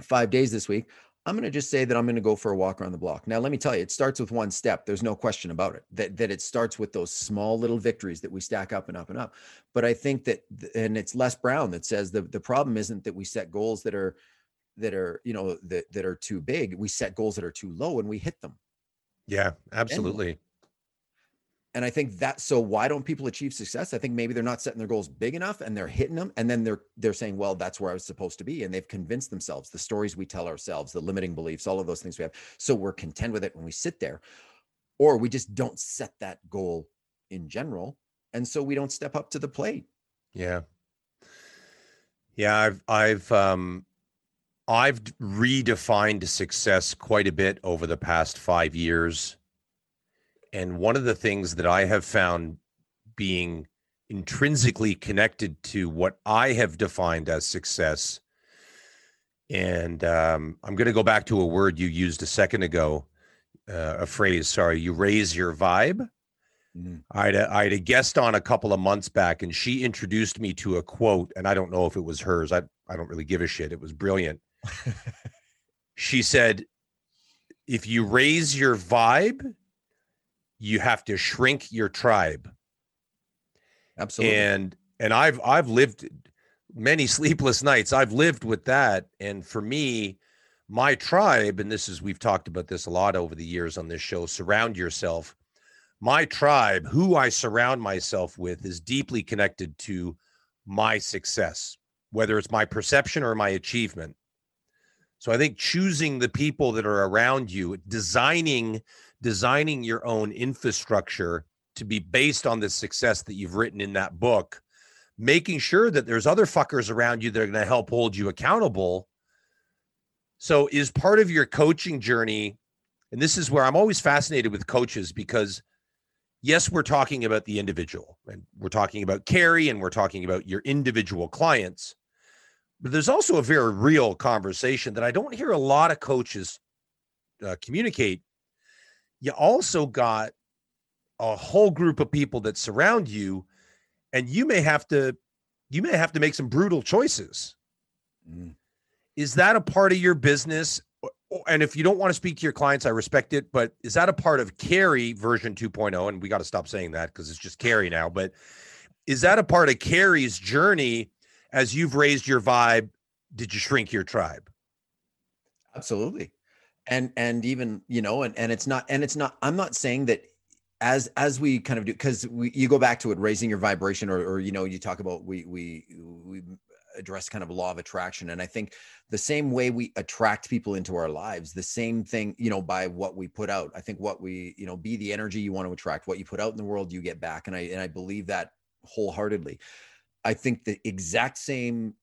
[SPEAKER 3] five days this week, I'm going to just say that I'm going to go for a walk around the block. Now, let me tell you, it starts with one step. There's no question about it. That that it starts with those small little victories that we stack up and up and up. But I think that, and it's Les Brown that says the the problem isn't that we set goals that are that are you know that that are too big. We set goals that are too low and we hit them.
[SPEAKER 2] Yeah, absolutely
[SPEAKER 3] and I think that so why don't people achieve success? I think maybe they're not setting their goals big enough and they're hitting them and then they're they're saying, well, that's where I was supposed to be. And they've convinced themselves, the stories we tell ourselves, the limiting beliefs, all of those things we have. So we're content with it when we sit there. Or we just don't set that goal in general. And so we don't step up to the plate.
[SPEAKER 2] Yeah. Yeah, I've I've um I've redefined success quite a bit over the past five years and one of the things that I have found being intrinsically connected to what I have defined as success, and um, I'm going to go back to a word you used a second ago, uh, a phrase, sorry, you raise your vibe. Mm-hmm. I, had a, I had a guest on a couple of months back, and she introduced me to a quote, and I don't know if it was hers. I, I don't really give a shit. It was brilliant. [LAUGHS] she said, If you raise your vibe, you have to shrink your tribe.
[SPEAKER 3] Absolutely.
[SPEAKER 2] And and I've I've lived many sleepless nights. I've lived with that. And for me, my tribe, and this is we've talked about this a lot over the years on this show, surround yourself. My tribe, who I surround myself with, is deeply connected to my success, whether it's my perception or my achievement. So I think choosing the people that are around you, designing designing your own infrastructure to be based on the success that you've written in that book, making sure that there's other fuckers around you that are going to help hold you accountable. So, is part of your coaching journey, and this is where I'm always fascinated with coaches because, yes, we're talking about the individual and we're talking about Kerry and we're talking about your individual clients, but there's also a very real conversation that I don't hear a lot of coaches uh, communicate you also got a whole group of people that surround you and you may have to you may have to make some brutal choices. Mm. is that a part of your business? And if you don't want to speak to your clients i respect it but is that a part of kerry version 2.0 and we got to stop saying that because it's just kerry now but is that a part of kerry's journey as you've raised your vibe did you shrink your tribe?
[SPEAKER 3] Absolutely and and even you know and and it's not and it's not i'm not saying that as as we kind of do because we you go back to it raising your vibration or or you know you talk about we we we address kind of law of attraction. And i think the same way we attract people into our lives the same thing you know by what we put out. I think what we you know be the energy you want to attract what you put out in the world you get back. And i and i believe that wholeheartedly. I think the exact same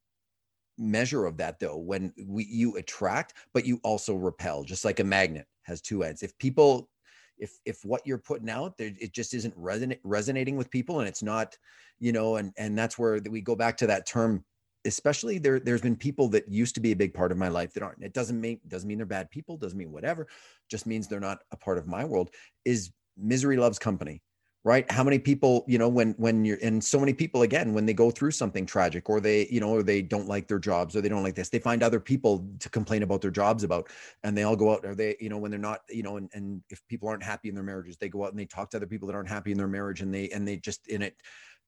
[SPEAKER 3] measure of that though when we you attract but you also repel just like a magnet has two ends. If people if if what you're putting out there it just isn't resonate, resonating with people and it's not you know and and that's where we go back to that term especially there there's been people that used to be a big part of my life that aren't. It doesn't mean doesn't mean they're bad people doesn't mean whatever just means they're not a part of my world is misery loves company right? How many people you know when when you're and so many people again when they go through something tragic or they you know or they don't like their jobs or they don't like this they find other people to complain about their jobs about and they all go out or they you know when they're not you know and, and if people aren't happy in their marriages they go out and they talk to other people that aren't happy in their marriage and they and they just in it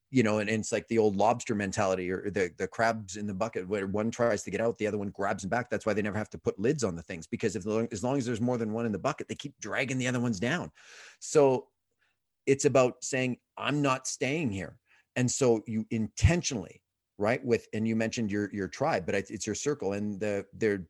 [SPEAKER 3] you know and, and it's like the old lobster mentality or the the crabs in the bucket where one tries to get out the other one grabs them back. That's why they never have to put lids on the things because if as long as there's more than one in the bucket they keep dragging the other ones down. So it's about saying i'm not staying here and so you intentionally right with and you mentioned your your tribe but it's your circle and the they're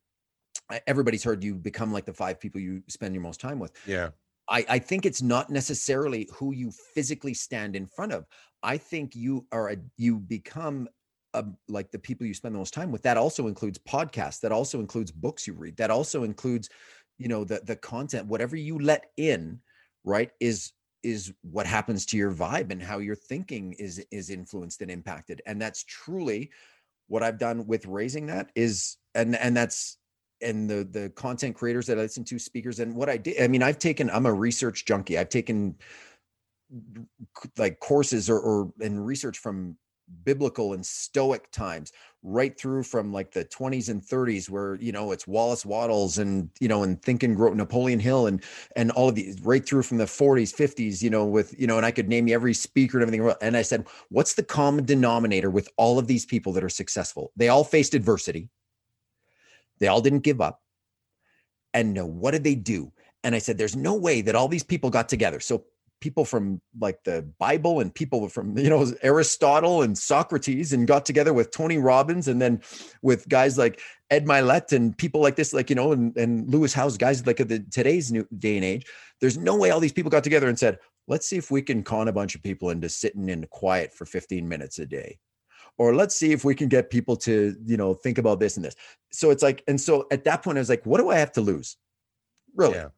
[SPEAKER 3] everybody's heard you become like the five people you spend your most time with
[SPEAKER 2] yeah
[SPEAKER 3] I, I think it's not necessarily who you physically stand in front of. I think you are a, you become a, like the people you spend the most time with. That also includes podcasts. That also includes books you read. That also includes, you know, the the content. Whatever you let in, right, is is what happens to your vibe and how your thinking is is influenced and impacted and that's truly what i've done with raising that is and and that's and the the content creators that i listen to speakers and what i did i mean i've taken i'm a research junkie. I've taken like courses or, or and research from biblical and stoic times right through from like the 20s and 30s where you know it's wallace wattles and you know and think and grow napoleon hill and and all of these right through from the 40s 50s you know with you know and i could name you every speaker and everything. And i said what's the common denominator with all of these people that are successful? They all faced adversity. They all didn't give up. And no what did they do? And i said there's no way that all these people got together. So people from like the Bible and people from [LAUGHS] you know Aristotle and Socrates and got together with Tony Robbins and then with guys like Ed Mylett and people like this like you know and, and Lewis Howes guys like the today's new day and age. There's no way all these people got together and said let's see if we can con a bunch of people into sitting in quiet for 15 minutes a day. Or let's see if we can get people to you know think about this and this. So it's like and so at that point I was like what do I have to lose? Really? Yeah.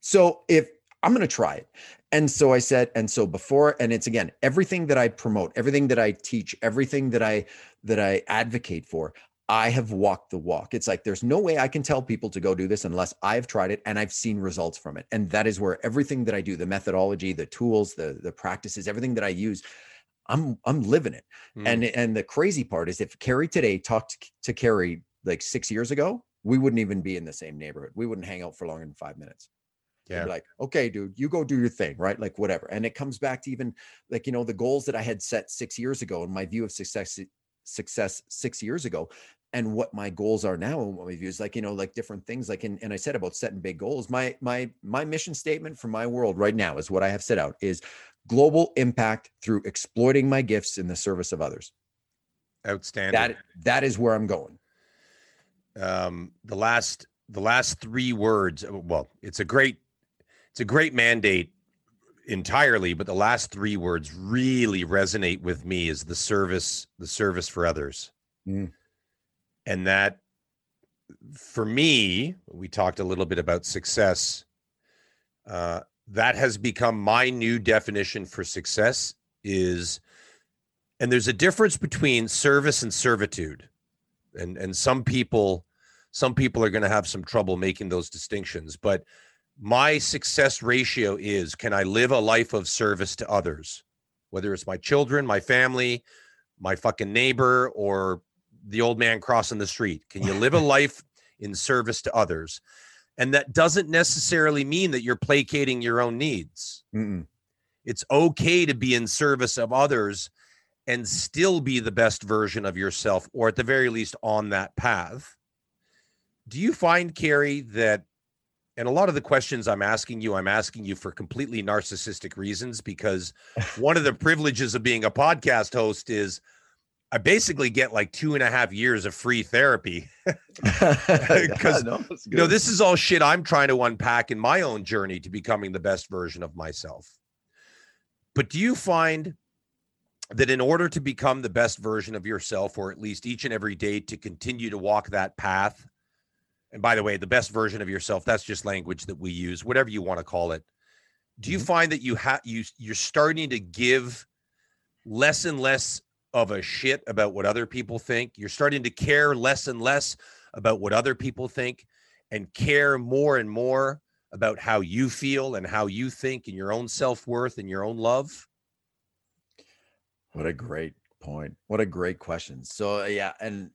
[SPEAKER 3] so if I'm going to try it. And so I said, and so before, and it's again, everything that I promote, everything that I teach, everything that I that I advocate for, I have walked the walk. It's like there's no way I can tell people to go do this unless I've tried it and I've seen results from it. And that is where everything that I do, the methodology, the tools, the the practices, everything that I use, I'm I'm living it. Mm. And and the crazy part is if Kerry today talked to Kerry like 6 years ago, we wouldn't even be in the same neighborhood. We wouldn't hang out for longer than 5 minutes yeah. like, okay, dude, you go do your thing, right? Like whatever. And it comes back to even like, you know, the goals that I had set six years ago and my view of success success six years ago and what my goals are now and what my views like you know like different things like in, and i said about setting big goals my my my mission statement for my world right now is what i have set out is global impact through exploiting my gifts in the service of others
[SPEAKER 2] outstanding
[SPEAKER 3] that that is where i'm going
[SPEAKER 2] um the last the last three words well it's a great it's a great mandate entirely, but the last three words really resonate with me is the service, the service for others. Mm. And that for me, we talked a little bit about success. Uh, that has become my new definition for success is and there's a difference between service and servitude. And and some people some people are going to have some trouble making those distinctions, but my success ratio is can I live a life of service to others, whether it's my children, my family, my fucking neighbor, or the old man crossing the street? Can you live a [LAUGHS] life in service to others? And that doesn't necessarily mean that you're placating your own needs. Mm-mm. It's okay to be in service of others and still be the best version of yourself, or at the very least on that path. Do you find, Kerry, that and a lot of the questions I'm asking you, I'm asking you for completely narcissistic reasons because [LAUGHS] one of the privileges of being a podcast host is I basically get like two and a half years of free therapy. [LAUGHS] Because [LAUGHS]
[SPEAKER 3] no,
[SPEAKER 2] you know, this is all shit I'm trying to unpack in my own journey to becoming the best version of myself. But do you find that in order to become the best version of yourself, or at least each and every day to continue to walk that path, and by the way, the best version of yourself, that's just language that we use, whatever you want to call it. Do you
[SPEAKER 3] Mhm.
[SPEAKER 2] find that you have you you're starting to give less and less of a shit about what other people think? You're starting to care less and less about what other people think and care more and more about how you feel and how you think and your own self-worth and your own love?
[SPEAKER 3] What a great point. What a great question. So yeah, and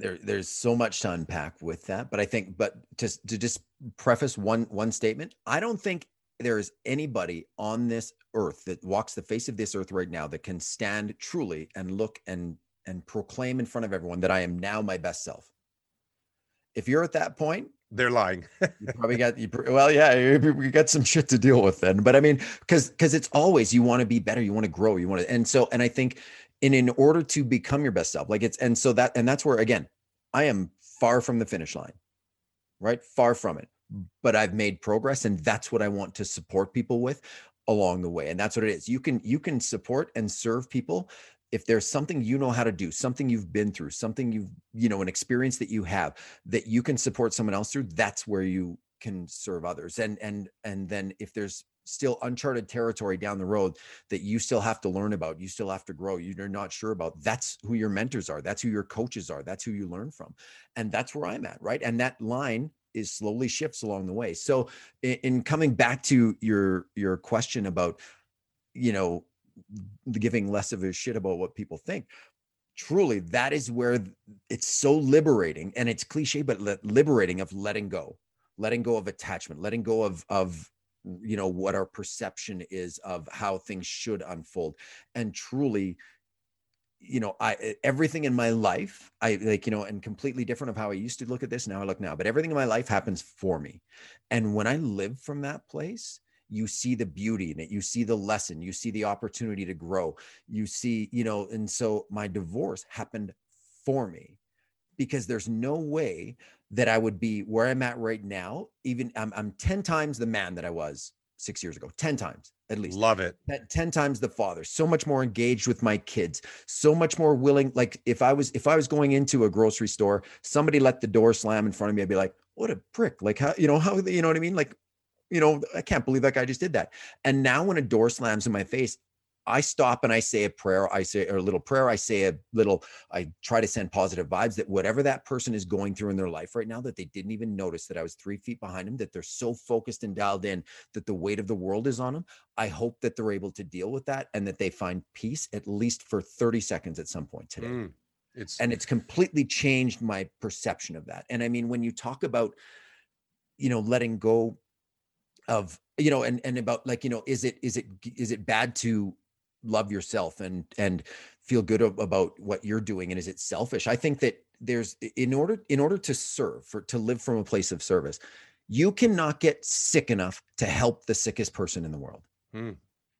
[SPEAKER 3] there there's so much to unpack with that, but I think but just to just preface one one statement, I don't think there is anybody on this earth that walks the face of this earth right now that can stand truly and look and and proclaim in front of everyone that I am now my best self. If you're at that point,
[SPEAKER 2] They're lying.
[SPEAKER 3] you probably got you well yeah you, you got some shit to deal with then but i mean because because it's always you want to be better you want to grow you want to and so and i think in in order to become your best self like it's and so that and that's where again i am far from the finish line right? Far from it but i've made progress and that's what i want to support people with along the way and that's what it is. You can you can support and serve people if there's something you know how to do something you've been through something you've you know an experience that you have that you can support someone else through that's where you can serve others and and and then if there's still uncharted territory down the road that you still have to learn about you still have to grow you're not sure about that's who your mentors are that's who your coaches are that's who you learn from and that's where i'm at right and that line is slowly shifts along the way. So in, in coming back to your your question about you know giving less of a shit about what people think truly that is where it's so liberating and it's cliche but liberating of letting go letting go of attachment letting go of of you know what our perception is of how things should unfold. And truly you know i everything in my life i like you know and completely different of how i used to look at this now i look now but everything in my life happens for me. And when i live from that place you see the beauty in it you see the lesson you see the opportunity to grow you see you know and so my divorce happened for me because there's no way that i would be where i'm at right now even i'm, I'm 10 times the man that i was six years ago 10 times at least.
[SPEAKER 2] Love it.
[SPEAKER 3] that 10 times the father so much more engaged with my kids so much more willing like if i was if i was going into a grocery store somebody let the door slam in front of me i'd be like what a prick like how you know how you know what i mean? Like you know i can't believe that guy just did that. And now when a door slams in my face i stop and i say a prayer i say a little prayer i say a little i try to send positive vibes that whatever that person is going through in their life right now that they didn't even notice that i was three feet behind them that they're so focused and dialed in that the weight of the world is on them I hope that they're able to deal with that and that they find peace at least for 30 seconds at some point today.
[SPEAKER 2] Mm. It's
[SPEAKER 3] And it's completely changed my perception of that. And I mean, when you talk about, you know, letting go of, you know, and and about like, you know, is it is it is it bad to love yourself and and feel good about what you're doing and is it selfish? I think that there's in order in order to serve for to live from a place of service, you cannot get sick enough to help the sickest person in the world
[SPEAKER 2] Hmm.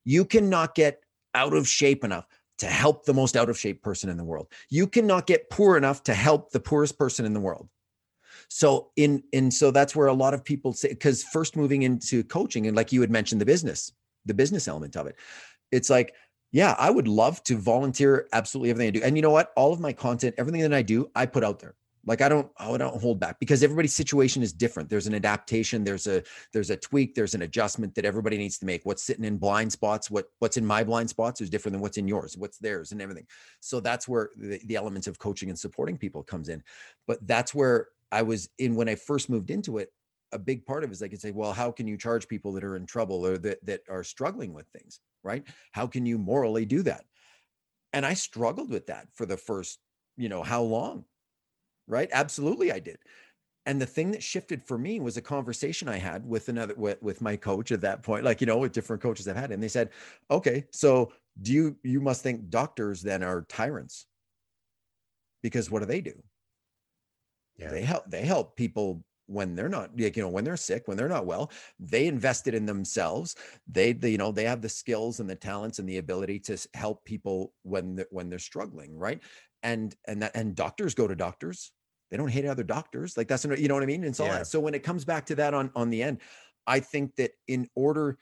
[SPEAKER 3] you cannot get out of shape enough to help the most out of shape person in the world. You cannot get poor enough to help the poorest person in the world. So in and so that's where a lot of people say because first moving into coaching and like you had mentioned the business, the business element of it, it's like yeah, I would love to volunteer absolutely everything I do. And you know what? All of my content, everything that I do, I put out there. Like I don't, oh, I don't hold back because everybody's situation is different. There's an adaptation. There's a, there's a tweak. There's an adjustment that everybody needs to make. What's sitting in blind spots, what, what's in my blind spots is different than what's in yours, what's theirs, and everything. So that's where the, the elements of coaching and supporting people comes in. But that's where I was in when I first moved into it. A big part of it is I could say, well, how can you charge people that are in trouble or that that are struggling with things, right? How can you morally do that? And I struggled with that for the first, you know, how long? Right? Absolutely, I did. And the thing that shifted for me was a conversation I had with another with, with my coach at that point, like you know, with different coaches I've had, and they said, "Okay, so do you you must think doctors then are tyrants? Because what do they do?
[SPEAKER 2] Yeah.
[SPEAKER 3] They help they help people when they're not like you know when they're sick when they're not well they invested in themselves. They, they you know they have the skills and the talents and the ability to help people when they're, when they're struggling right? And and that and doctors go to doctors. They don't hate other doctors. Like that's you know what i mean? And so yeah. so when it comes back to that on on the end i think that in order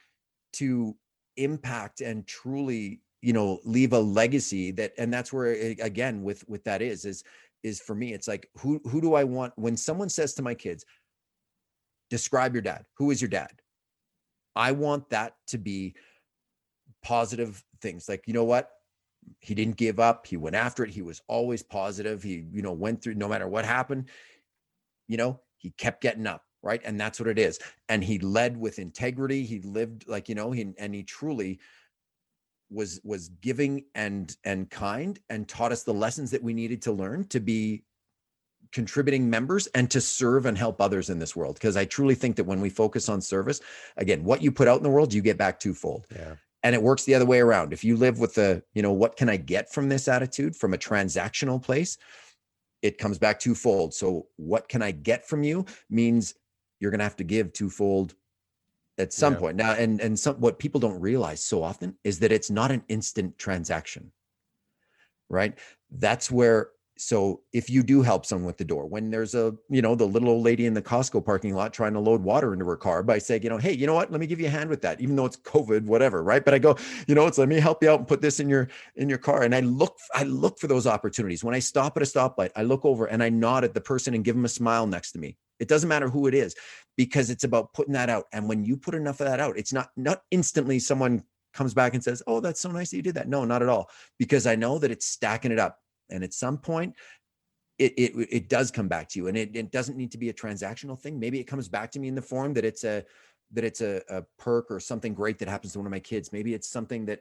[SPEAKER 3] to impact and truly you know leave a legacy that and that's where again with with that is is is for me it's like who who do i want when someone says to my kids describe your dad. Who is your dad? I want that to be positive things like you know what? He didn't give up. He went after it. He was always positive. He you know went through no matter what happened you know he kept getting up right? And that's what it is. And he led with integrity. He lived like you know he and he truly was was giving and and kind and taught us the lessons that we needed to learn to be contributing members and to serve and help others in this world. Because i truly think that when we focus on service again what you put out in the world you get back twofold.
[SPEAKER 2] Yeah.
[SPEAKER 3] And it works the other way around. If you live with the you know what can i get from this attitude from a transactional place it comes back twofold. So what can i get from you means you're going to have to give twofold at some yeah. point now and and some what people don't realize so often is that it's not an instant transaction right that's where so if you do help someone with the door when there's a you know the little old lady in the costco parking lot trying to load water into her car by saying you know hey you know what let me give you a hand with that even though it's covid whatever right but i go you know it's let me help you out and put this in your in your car and i look i look for those opportunities when i stop at a stoplight i look over and i nod at the person and give them a smile next to me it doesn't matter who it is because it's about putting that out. And when you put enough of that out, it's not not instantly someone comes back and says, "Oh, that's so nice that you did that." No, not at all. Because I know that it's stacking it up, and at some point, it it it does come back to you, and it, it doesn't need to be a transactional thing. Maybe it comes back to me in the form that it's a that it's a, a perk or something great that happens to one of my kids. Maybe it's something that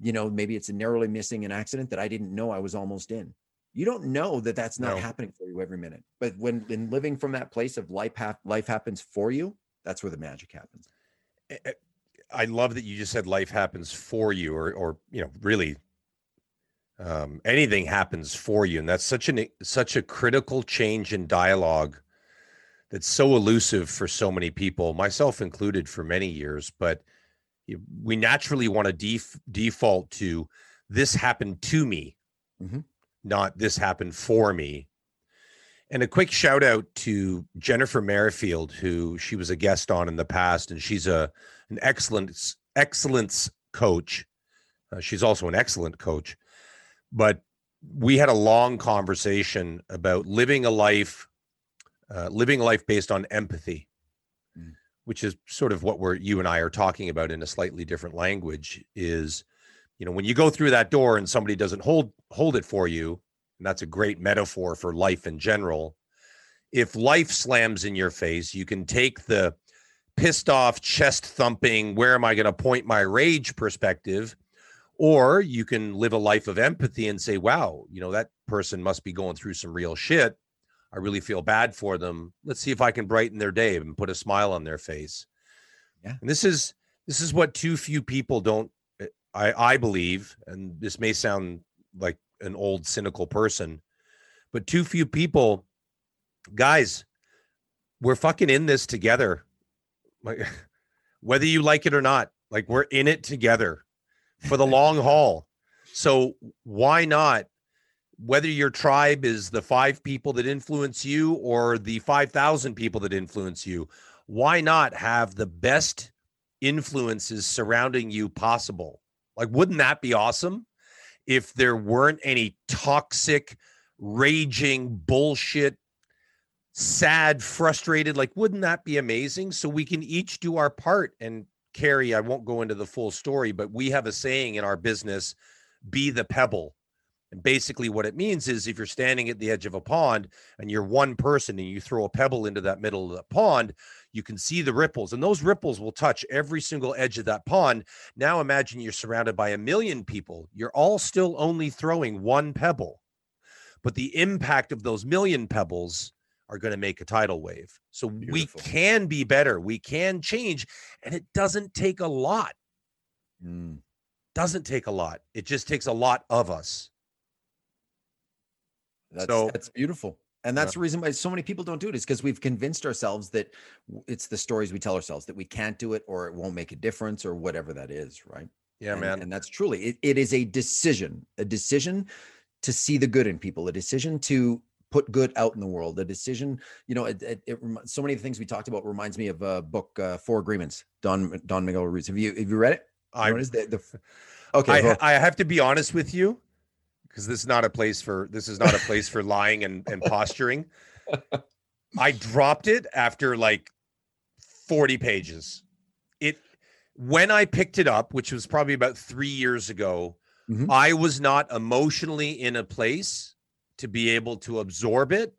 [SPEAKER 3] you know, maybe it's a narrowly missing an accident that I didn't know I was almost in you don't know that that's not no. happening for you every minute. But when in living from that place of life, ha- life happens for you, that's where the magic happens.
[SPEAKER 2] Eh, eh, I love that you just said life happens for you, or or you know, really, um, anything happens for you, and that's such an such a critical change in dialogue that's so elusive for so many people, myself included, for many years. But we naturally want to def- default to this happened to me. Mm-hmm not this happened for me. And a quick shout out to Jennifer Merrifield, who she was a guest on in the past, and she's a an excellent excellence coach. Uh, she's also an excellent coach, but we had a long conversation about living a life, uh, living a life based on empathy, mm. which is sort of what we're you and I are talking about in a slightly different language. Is you know when you go through that door and somebody doesn't hold hold it for you and that's a great metaphor for life in general if life slams in your face you can take the pissed off chest thumping where am i going to point my rage perspective or you can live a life of empathy and say wow you know that person must be going through some real shit. I really feel bad for them. Let's see if i can brighten their day and put a smile on their face.
[SPEAKER 3] Yeah.
[SPEAKER 2] And this is this is what too few people don't I, I believe, and this may sound like an old cynical person, but too few people, guys, we're fucking in this together. Like, [LAUGHS] whether you like it or not, like we're in it together for the long haul. So why not? Whether your tribe is the five people that influence you or the 5,000 people that influence you, why not have the best influences surrounding you possible? Like, wouldn't that be awesome if there weren't any toxic, raging bullshit, sad, frustrated? Like, wouldn't that be amazing? So we can each do our part. And Kerry, I won't go into the full story, but we have a saying in our business be the pebble. And basically, what it means is if you're standing at the edge of a pond and you're one person and you throw a pebble into that middle of the pond, you can see the ripples, and those ripples will touch every single edge of that pond. Now imagine you're surrounded by a million people. You're all still only throwing one pebble, but the impact of those million pebbles are going to make a tidal wave. So Beautiful. we can be better. We can change, and it doesn't take a lot. Mm. Doesn't take a lot. It just takes a lot of us.
[SPEAKER 3] That's, so that's beautiful. And that's yeah. the reason why so many people don't do it is because we've convinced ourselves that it's the stories we tell ourselves that we can't do it or it won't make a difference or whatever that is, right?
[SPEAKER 2] Yeah,
[SPEAKER 3] and,
[SPEAKER 2] man.
[SPEAKER 3] And that's truly it, it is a decision, a decision to see the good in people, a decision to put good out in the world, a decision, you know, it, it, it so many of the things we talked about reminds me of a book, uh, Four Agreements, Don, Don Miguel Ruiz. Have you, have you read it?
[SPEAKER 2] I, what is the, the [LAUGHS] okay. I, I have to be honest with you because this is not a place for, this is not a place for lying and, and posturing. I dropped it after like 40 pages. It when I picked it up, which was probably about three years ago, mm-hmm. I was not emotionally in a place to be able to absorb it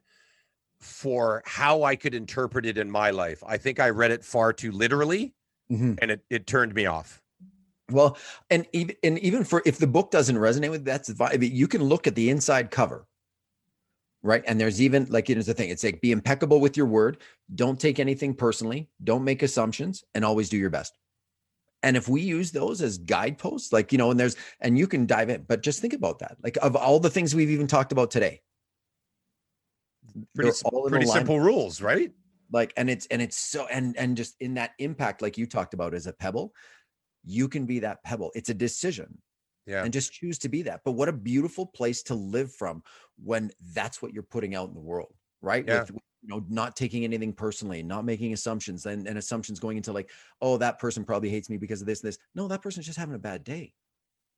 [SPEAKER 2] for how I could interpret it in my life. I think I read it far too literally mm-hmm. and it, it turned me off.
[SPEAKER 3] Well, and even and even for if the book doesn't resonate with that's you can look at the inside cover right? And there's even like here's the thing: it's like be impeccable with your word. Don't take anything personally. Don't make assumptions, and always do your best. And if we use those as guideposts, like you know, and there's and you can dive in, but just think about that. Like of all the things we've even talked about today,
[SPEAKER 2] pretty, pretty simple rules, right?
[SPEAKER 3] Like, and it's and it's so and and just in that impact, like you talked about, as a pebble, you can be that pebble. It's a decision
[SPEAKER 2] yeah.
[SPEAKER 3] and just choose to be that. But what a beautiful place to live from when that's what you're putting out in the world, right?
[SPEAKER 2] Yeah.
[SPEAKER 3] With, you know, not taking anything personally, not making assumptions and, and assumptions going into like, oh, that person probably hates me because of this and this. No, that person's just having a bad day.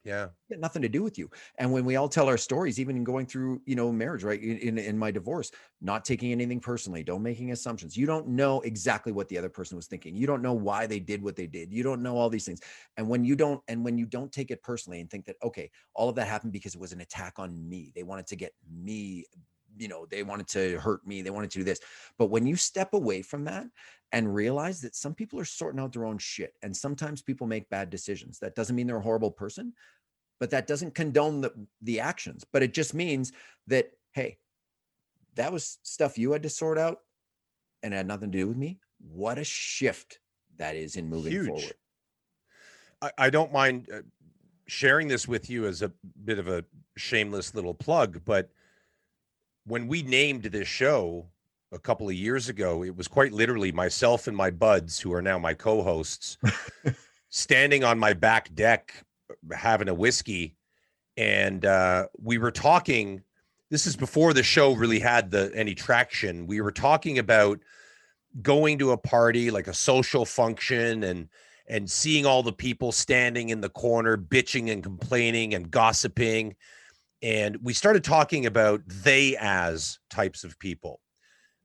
[SPEAKER 2] Yeah.
[SPEAKER 3] nothing to do with you. And when we all tell our stories, even in going through, you know, marriage, right? In, in, in my divorce, not taking anything personally, don't making assumptions. You don't know exactly what the other person was thinking. You don't know why they did what they did. You don't know all these things. And when you don't, and when you don't take it personally and think that, okay, all of that happened because it was an attack on me. They wanted to get me you know they wanted to hurt me they wanted to do this. But when you step away from that and realize that some people are sorting out their own shit and sometimes people make bad decisions that doesn't mean they're a horrible person but that doesn't condone the, the actions. But it just means that hey that was stuff you had to sort out and had nothing to do with me. What a shift that is in moving Huge. forward.
[SPEAKER 2] I, I don't mind uh, sharing this with you as a bit of a shameless little plug but when we named this show a couple of years ago, it was quite literally myself and my buds, who are now my co-hosts, [LAUGHS] standing on my back deck having a whiskey, and uh, we were talking. This is before the show really had the any traction. We were talking about going to a party, like a social function, and and seeing all the people standing in the corner, bitching and complaining and gossiping and we started talking about they as types of people.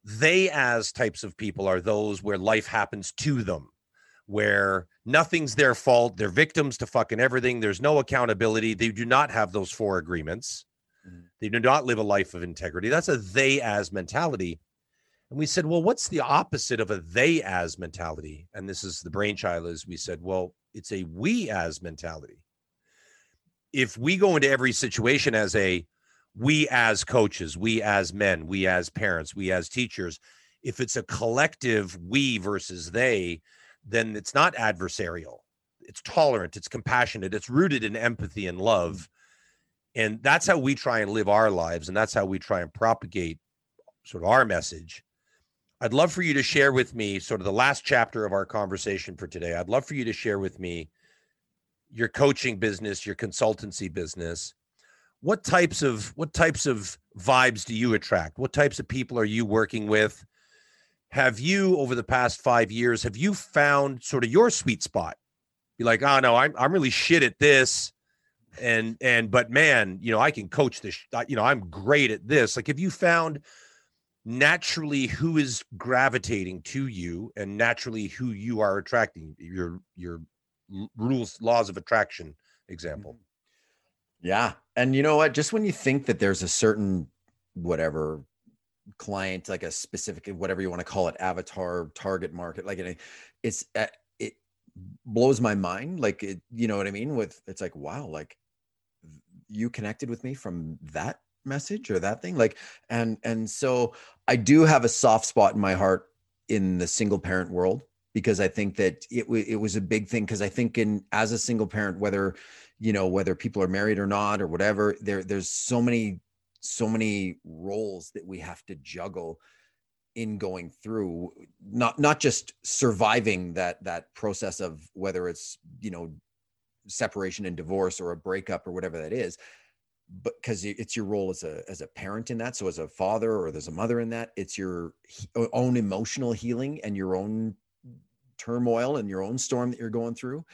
[SPEAKER 2] They as types of people are those where life happens to them, where nothing's their fault. They're victims to fucking everything. There's no accountability. They do not have those four agreements. Mm-hmm. They do not live a life of integrity. That's a they as mentality. And we said, well, what's the opposite of a they as mentality? And this is the brainchild, as we said, well, it's a we as mentality if we go into every situation as a we as coaches, we as men, we as parents, we as teachers, if it's a collective we versus they, then it's not adversarial. It's tolerant, it's compassionate, it's rooted in empathy and love. And that's how we try and live our lives. And that's how we try and propagate sort of our message. I'd love for you to share with me sort of the last chapter of our conversation for today. I'd love for you to share with me your coaching business, your consultancy business, what types of what types of vibes do you attract? What types of people are you working with? Have you over the past 5 years have you found sort of your sweet spot? Be like, "Oh no, I'm I'm really shit at this." And and but man, you know, I can coach this, you know, I'm great at this. Like have you found naturally who is gravitating to you and naturally who you are attracting your your rules laws of attraction example.
[SPEAKER 3] Mm-hmm. yeah and you know what? Just when you think that there's a certain whatever client like a specific whatever you want to call it avatar target market like it's uh, it blows my mind like it you know what i mean? With it's like wow like you connected with me from that message or that thing? Like and and so i do have a soft spot in my heart in the single parent world because I think that it w- it was a big thing because I think in as a single parent whether you know whether people are married or not or whatever there there's so many so many roles that we have to juggle in going through not not just surviving that that process of whether it's you know separation and divorce or a breakup or whatever that is but because it's your role as a as a parent in that. So as a father or there's a mother in that it's your own emotional healing and your own turmoil and your own storm that you're going through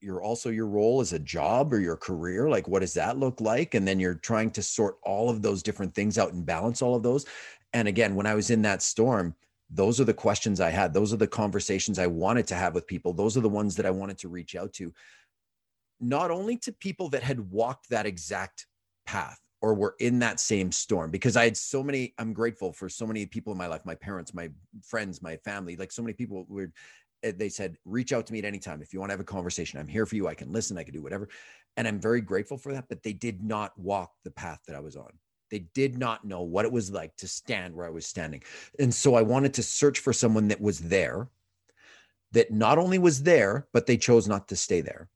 [SPEAKER 3] you're also your role as a job or your career like what does that look like? And then you're trying to sort all of those different things out and balance all of those. And again when i was in that storm those are the questions i had. Those are the conversations i wanted to have with people. Those are the ones that i wanted to reach out to. Not only to people that had walked that exact path or were in that same storm because I had so many I'm grateful for so many people in my life my parents my friends my family like so many people were Eh, they said reach out to me at any time. If you want to have a conversation I'm here for you. I can listen. I can do whatever. And I'm very grateful for that but they did not walk the path that I was on. They did not know what it was like to stand where I was standing. And so I wanted to search for someone that was there that not only was there but they chose not to stay there.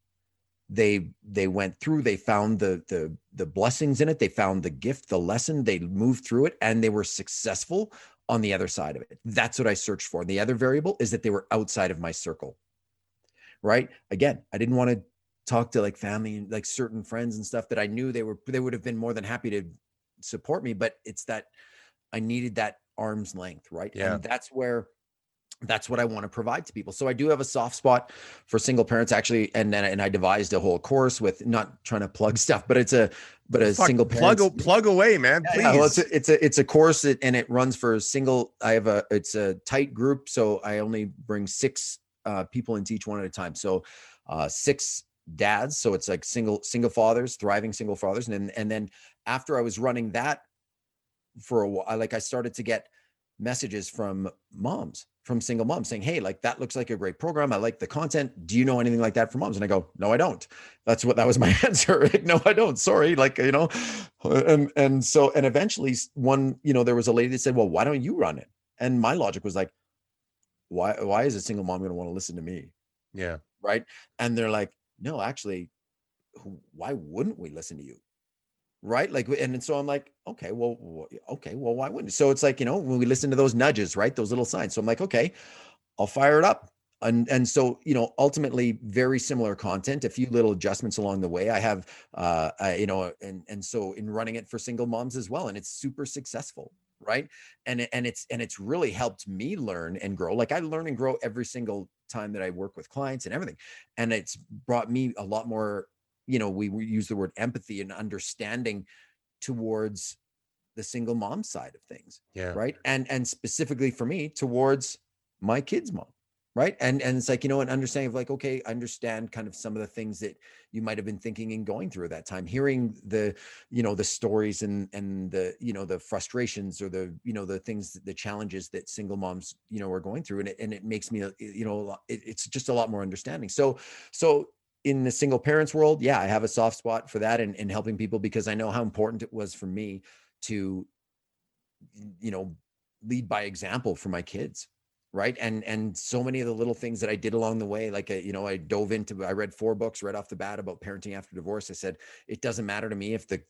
[SPEAKER 3] They they went through they found the the the blessings in it. They found the gift the lesson. They moved through it and they were successful on the other side of it. That's what i searched for. The other variable is that they were outside of my circle right? Again i didn't want to talk to like family like certain friends and stuff that i knew they were they would have been more than happy to support me but it's that i needed that arm's length right?
[SPEAKER 2] Yeah.
[SPEAKER 3] and that's where that's what I want to provide to people. So I do have a soft spot for single parents actually. And then, and I devised a whole course with not trying to plug [LAUGHS] stuff, but it's a, but a Fuck, single
[SPEAKER 2] plug, plug away, man. Please. Yeah, well,
[SPEAKER 3] it's a, it's a, it's a course that, and it runs for a single. I have a, it's a tight group. So I only bring six uh, people into each one at a time. So uh, six dads. So it's like single, single fathers, thriving single fathers. And then, and then after I was running that for a while, like I started to get messages from moms from single moms saying, Hey, like that looks like a great program. I like the content. Do you know anything like that for moms? And I go, No, I don't. That's what that was my [LAUGHS] answer. like, no, I don't. Sorry. Like, you know, and and so and eventually one, you know, there was a lady that said, Well, why don't you run it? And my logic was like, why why is a single mom going to want to listen to me?
[SPEAKER 2] Yeah.
[SPEAKER 3] Right. And they're like, no, actually, why wouldn't we listen to you? Right? Like and, so i'm like okay well okay well why wouldn't? So it's like you know when we listen to those nudges right those little signs so i'm like okay i'll fire it up. And and so you know ultimately very similar content a few little adjustments along the way. I have uh I, you know and and so in running it for single moms as well and it's super successful right? And and it's and it's really helped me learn and grow. Like i learn and grow every single time that i work with clients and everything and it's brought me a lot more you know we, we use the word empathy and understanding towards the single mom side of things
[SPEAKER 2] yeah.
[SPEAKER 3] right? And and specifically for me towards my kids mom right? And and it's like you know an understanding of like okay understand kind of some of the things that you might have been thinking and going through at that time hearing the you know the stories and and the you know the frustrations or the you know the things the challenges that single moms you know are going through. And it, and it makes me you know it, it's just a lot more understanding. So so in the single parents world, yeah, I have a soft spot for that and, and helping people because I know how important it was for me to, you know, lead by example for my kids. Right. And, and so many of the little things that I did along the way, like, uh, you know, I dove into, I read four books right off the bat about parenting after divorce. I said, it doesn't matter to me if the,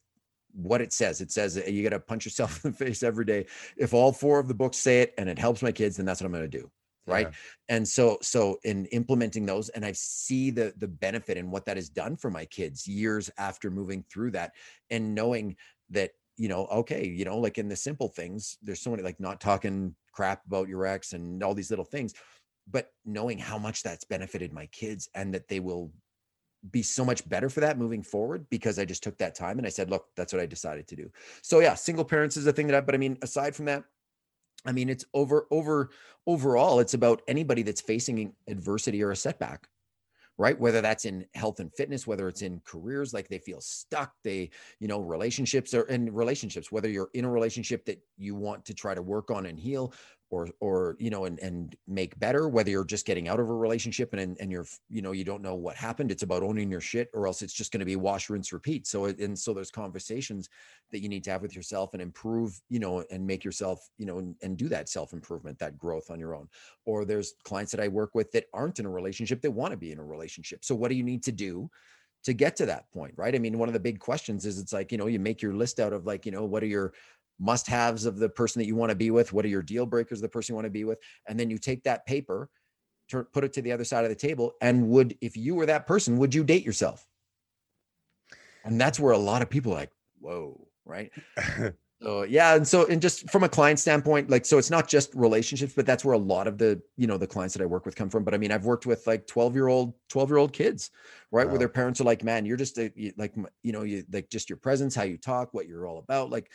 [SPEAKER 3] what it says. It says you got to punch yourself [LAUGHS] in the face every day. If all four of the books say it and it helps my kids, then that's what I'm going to do right yeah. and so so in implementing those and i see the the benefit and what that has done for my kids years after moving through that and knowing that you know okay you know like in the simple things there's so many like not talking crap about your ex and all these little things but knowing how much that's benefited my kids and that they will be so much better for that moving forward because I just took that time and I said, look, that's what I decided to do. So yeah, single parents is a thing that I, but I mean, aside from that, I mean, it's over over overall, it's about anybody that's facing adversity or a setback, right? Whether that's in health and fitness, whether it's in careers, like they feel stuck, they, you know, relationships or in relationships, whether you're in a relationship that you want to try to work on and heal, or or you know and and make better whether you're just getting out of a relationship and and you're you know you don't know what happened it's about owning your shit or else it's just going to be wash rinse repeat. So and so there's conversations that you need to have with yourself and improve you know and make yourself you know and, and do that self improvement that growth on your own. Or there's clients that i work with that aren't in a relationship that want to be in a relationship. So what do you need to do to get to that point, right? I mean, one of the big questions is it's like, you know, you make your list out of like, you know, what are your must haves of the person that you want to be with? What are your deal breakers, the person you want to be with? And then you take that paper, turn, put it to the other side of the table. And would, if you were that person, would you date yourself? And that's where a lot of people like, whoa, right? [LAUGHS] So yeah, and so and just from a client standpoint, like so it's not just relationships, but that's where a lot of the you know the clients that I work with come from. But I mean, I've worked with like twelve year old, twelve year old kids, right, wow. where their parents are like, "Man, you're just a, like you know you like just your presence, how you talk, what you're all about." Like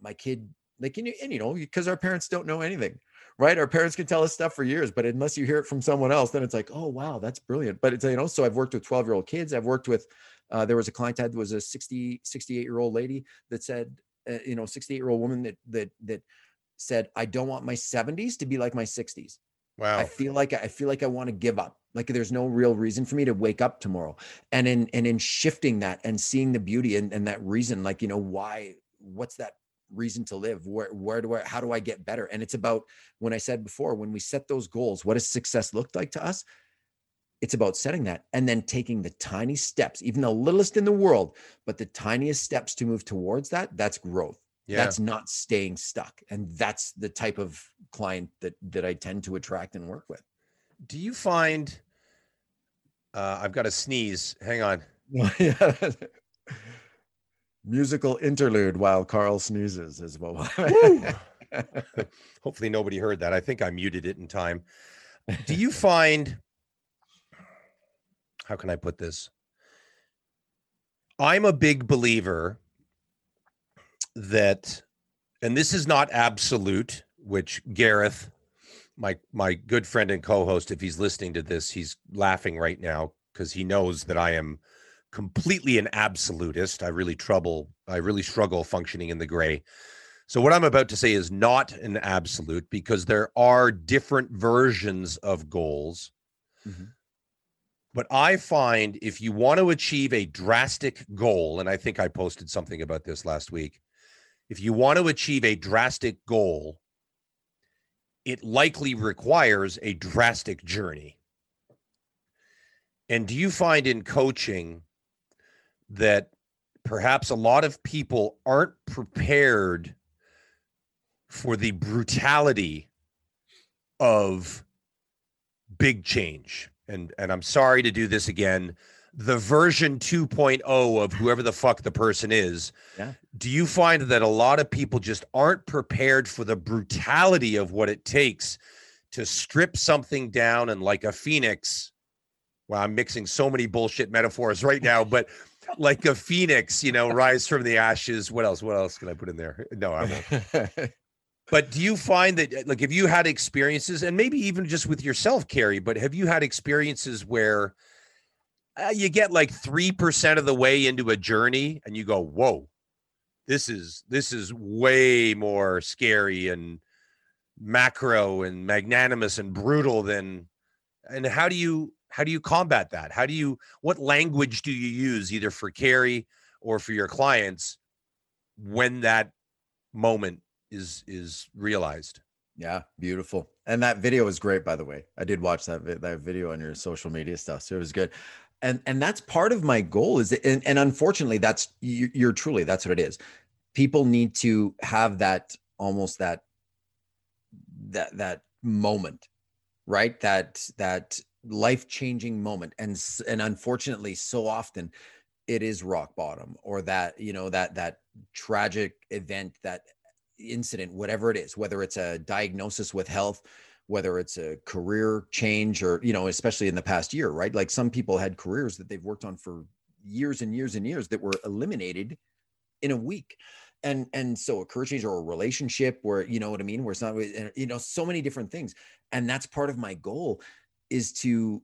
[SPEAKER 3] my kid, like and you, and you know because our parents don't know anything, right? Our parents can tell us stuff for years, but unless you hear it from someone else, then it's like, "Oh wow, that's brilliant." But it's you know, so I've worked with twelve year old kids. I've worked with uh, there was a client I had was a 60, 68 year old lady that said, uh, you know 68 year old woman that that that said i don't want my 70s to be like my 60s
[SPEAKER 2] wow
[SPEAKER 3] i feel like i feel like i want to give up like there's no real reason for me to wake up tomorrow and in and in shifting that and seeing the beauty and, and that reason like you know why what's that reason to live where where do i how do i get better and it's about when i said before when we set those goals what does success look like to us it's about setting that and then taking the tiny steps, even the littlest in the world, but the tiniest steps to move towards that. That's growth. Yeah. That's not staying stuck. And that's the type of client that that I tend to attract and work with.
[SPEAKER 2] Do you find uh, I've got a sneeze. Hang on. [LAUGHS]
[SPEAKER 3] Musical interlude while Carl sneezes as well. [LAUGHS] [LAUGHS]
[SPEAKER 2] Hopefully nobody heard that. I think I muted it in time. Do you find how can I put this? I'm a big believer that, and this is not absolute, which Gareth, my my good friend and co-host, if he's listening to this, he's laughing right now because he knows that I am completely an absolutist. I really trouble, I really struggle functioning in the gray. So what I'm about to say is not an absolute because there are different versions of goals. Mm-hmm. But I find if you want to achieve a drastic goal, and I think I posted something about this last week, if you want to achieve a drastic goal, it likely requires a drastic journey. And do you find in coaching that perhaps a lot of people aren't prepared for the brutality of big change? and and I'm sorry to do this again, the version 2.0 of whoever the fuck the person is.
[SPEAKER 3] Yeah.
[SPEAKER 2] Do you find that a lot of people just aren't prepared for the brutality of what it takes to strip something down and like a phoenix? Well, I'm mixing so many bullshit metaphors right now, but like a phoenix, you know, rise from the ashes. What else? What else can I put in there? No, I won't. [LAUGHS] But do you find that, uh, like, have you had experiences, and maybe even just with yourself, Kerry, but have you had experiences where uh, you get like 3% of the way into a journey and you go, whoa, this is, this is way more scary and macro and magnanimous and brutal than, and how do you, how do you combat that? How do you, what language do you use either for Kerry or for your clients when that moment is is realized.
[SPEAKER 3] Yeah, beautiful. And that video was great, by the way. I did watch that vi- that video on your social media stuff, so it was good. And and that's part of my goal is, that, and, and unfortunately, that's you, you're truly that's what it is. People need to have that almost that that that moment, right? That that life changing moment, and and unfortunately, so often it is rock bottom or that you know that that tragic event that incident, whatever it is, whether it's a diagnosis with health, whether it's a career change or, you know, especially in the past year, right? Like some people had careers that they've worked on for years and years and years that were eliminated in a week. And and so a career change or a relationship where, you know what I mean, where it's not, eh, you know, so many different things. And that's part of my goal is to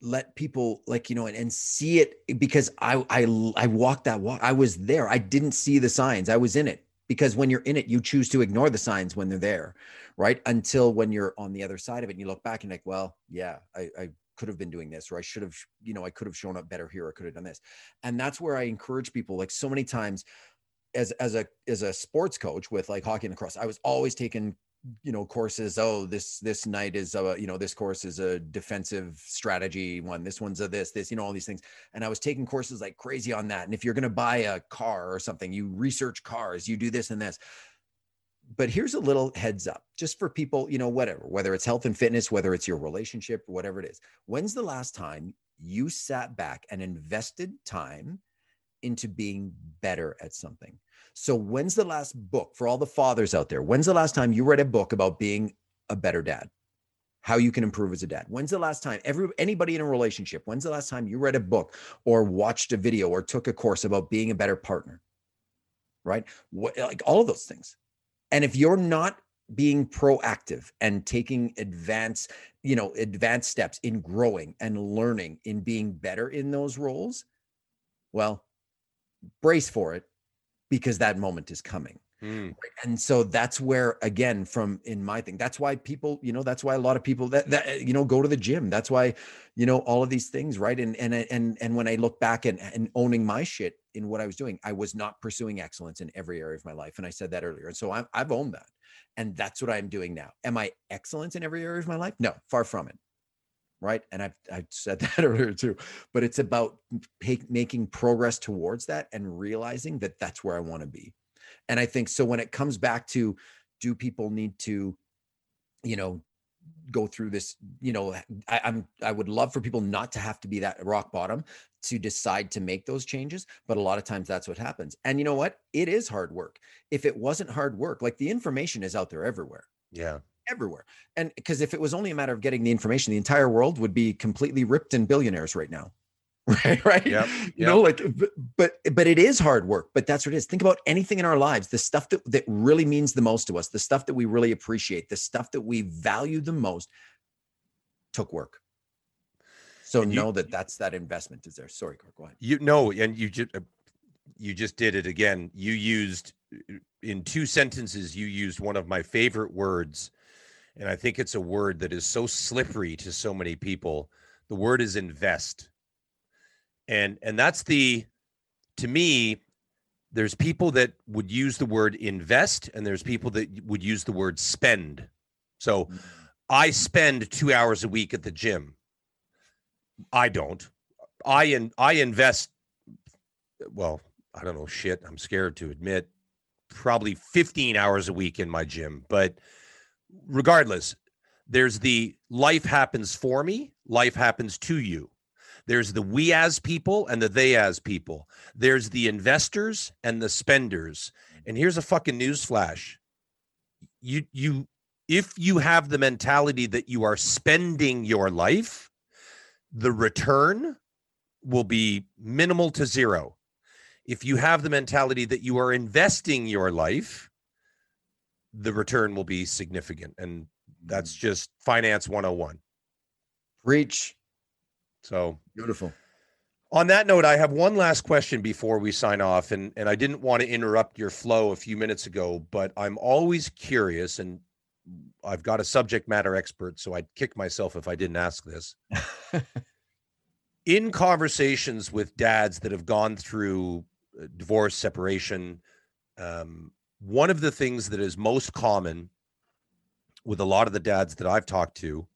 [SPEAKER 3] let people like you know and, and see it because I I I walked that walk. I was there. I didn't see the signs. I was in it because when you're in it you choose to ignore the signs when they're there right until when you're on the other side of it and you look back and like well yeah i, I could have been doing this or i should have you know i could have shown up better here i could have done this and that's where i encourage people like so many times as as a as a sports coach with like hockey and lacrosse i was always taking you know courses oh this this night is a you know this course is a defensive strategy one this one's a this this you know all these things. And i was taking courses like crazy on that. And if you're going to buy a car or something you research cars you do this and this. But here's a little heads up just for people you know whatever whether it's health and fitness whether it's your relationship whatever it is. When's the last time you sat back and invested time into being better at something so, when's the last book for all the fathers out there? When's the last time you read a book about being a better dad? How you can improve as a dad? When's the last time every anybody in a relationship? When's the last time you read a book or watched a video or took a course about being a better partner? Right? What like all of those things. And if you're not being proactive and taking advance, you know, advanced steps in growing and learning in being better in those roles, well, brace for it because that moment is coming. Mm. And so that's where, again, from in my thing, that's why people, you know, that's why a lot of people that, that, you know, go to the gym. That's why, you know, all of these things. Right. And, and, and, and when I look back and, and owning my shit in what I was doing, I was not pursuing excellence in every area of my life. And I said that earlier. And so i I've owned that. And that's what I'm doing now. Am I excellent in every area of my life? No, far from it right? And i've, I've said [LAUGHS] that earlier too but it's about making progress towards that and realizing that that's where i want to be. And i think so when it comes back to do people need to you know go through this you know I, i'm i would love for people not to have to be that rock bottom to decide to make those changes but a lot of times that's what happens. And you know what? It is hard work. If it wasn't hard work like the information is out there everywhere.
[SPEAKER 2] Yeah
[SPEAKER 3] everywhere. And because if it was only a matter of getting the information, the entire world would be completely ripped in billionaires right now. [LAUGHS] Right. Right. Yep, you know, like, but, but it is hard work, but that's what it is. Think about anything in our lives, the stuff that, that really means the most to us, the stuff that we really appreciate, the stuff that we value the most took work. So know that that's that investment is there. Sorry, Kirk, go ahead.
[SPEAKER 2] You know, and you just, uh, you just did it again. You used in two sentences, you used one of my favorite words and I think it's a word that is so slippery to so many people. The word is invest. And and that's the to me there's people that would use the word invest and there's people that would use the word spend. So mm-hmm. I spend 2 hours a week at the gym. I don't. I in I invest well, I don't know shit, I'm scared to admit probably 15 hours a week in my gym, but regardless, there's the life happens for me, life happens to you. There's the we as people and the they as people. There's the investors and the spenders. And here's a fucking news flash. You you if you have the mentality that you are spending your life, the return will be minimal to zero. If you have the mentality that you are investing your life, the return will be significant. And that's mm. just finance 101.
[SPEAKER 3] Reach.
[SPEAKER 2] So
[SPEAKER 3] beautiful.
[SPEAKER 2] On that note, I have one last question before we sign off. And, and I didn't want to interrupt your flow a few minutes ago, but I'm always curious and I've got a subject matter expert, so I'd kick myself if I didn't ask this. [LAUGHS] In conversations with dads that have gone through uh, divorce, separation, um, one of the things that is most common with a lot of the dads that I've talked to,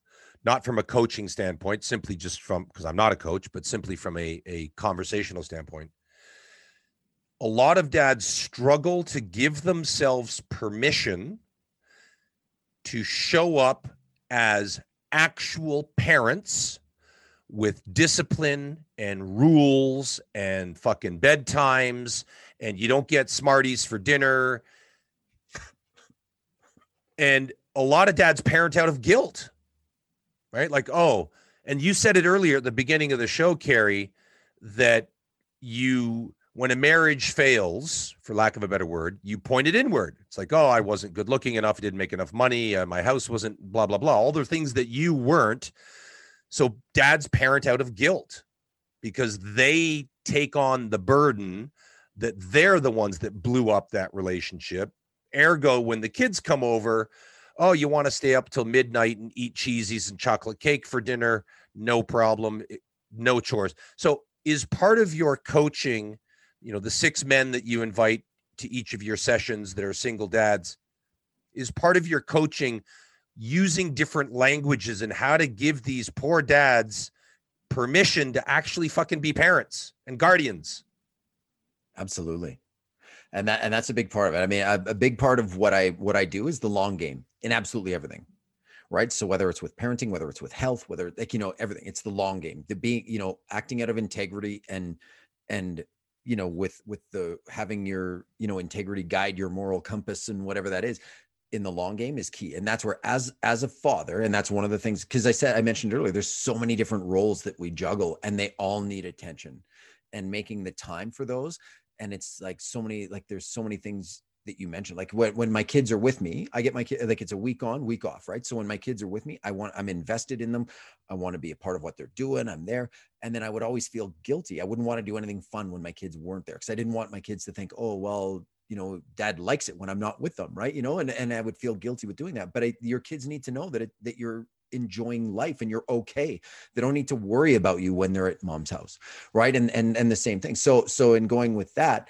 [SPEAKER 2] not from a coaching standpoint, simply just from because I'm not a coach, but simply from a, a conversational standpoint, a lot of dads struggle to give themselves permission to show up as actual parents with discipline and rules and fucking bedtimes and you don't get smarties for dinner and a lot of dads parent out of guilt, right? Like, oh, and you said it earlier at the beginning of the show, Kerry, that you, when a marriage fails, for lack of a better word, you point it inward. It's like, oh, I wasn't good looking enough. I didn't make enough money. Uh, my house wasn't blah, blah, blah. All the things that you weren't. So dads parent out of guilt because they take on the burden that they're the ones that blew up that relationship Ergo, when the kids come over, oh, you want to stay up till midnight and eat cheesies and chocolate cake for dinner? No problem. No chores. So, is part of your coaching, you know, the six men that you invite to each of your sessions that are single dads, is part of your coaching using different languages and how to give these poor dads permission to actually fucking be parents and guardians.
[SPEAKER 3] Absolutely. And that and that's a big part of it. I mean, a, a big part of what I what I do is the long game in absolutely everything. Right. So whether it's with parenting, whether it's with health, whether like you know, everything, it's the long game. The being, you know, acting out of integrity and and you know, with with the having your, you know, integrity guide your moral compass and whatever that is in the long game is key and that's where as as a father and that's one of the things because i said i mentioned earlier there's so many different roles that we juggle and they all need attention and making the time for those and it's like so many like there's so many things that you mentioned like when, when my kids are with me i get my kid like it's a week on week off right? So when my kids are with me i want i'm invested in them. I want to be a part of what they're doing i'm there. And then i would always feel guilty. I wouldn't want to do anything fun when my kids weren't there because i didn't want my kids to think oh well you know dad likes it when i'm not with them right? You know and, and i would feel guilty with doing that. But I, your kids need to know that it, that you're enjoying life and you're okay. They don't need to worry about you when they're at mom's house right? And and and the same thing. So so in going with that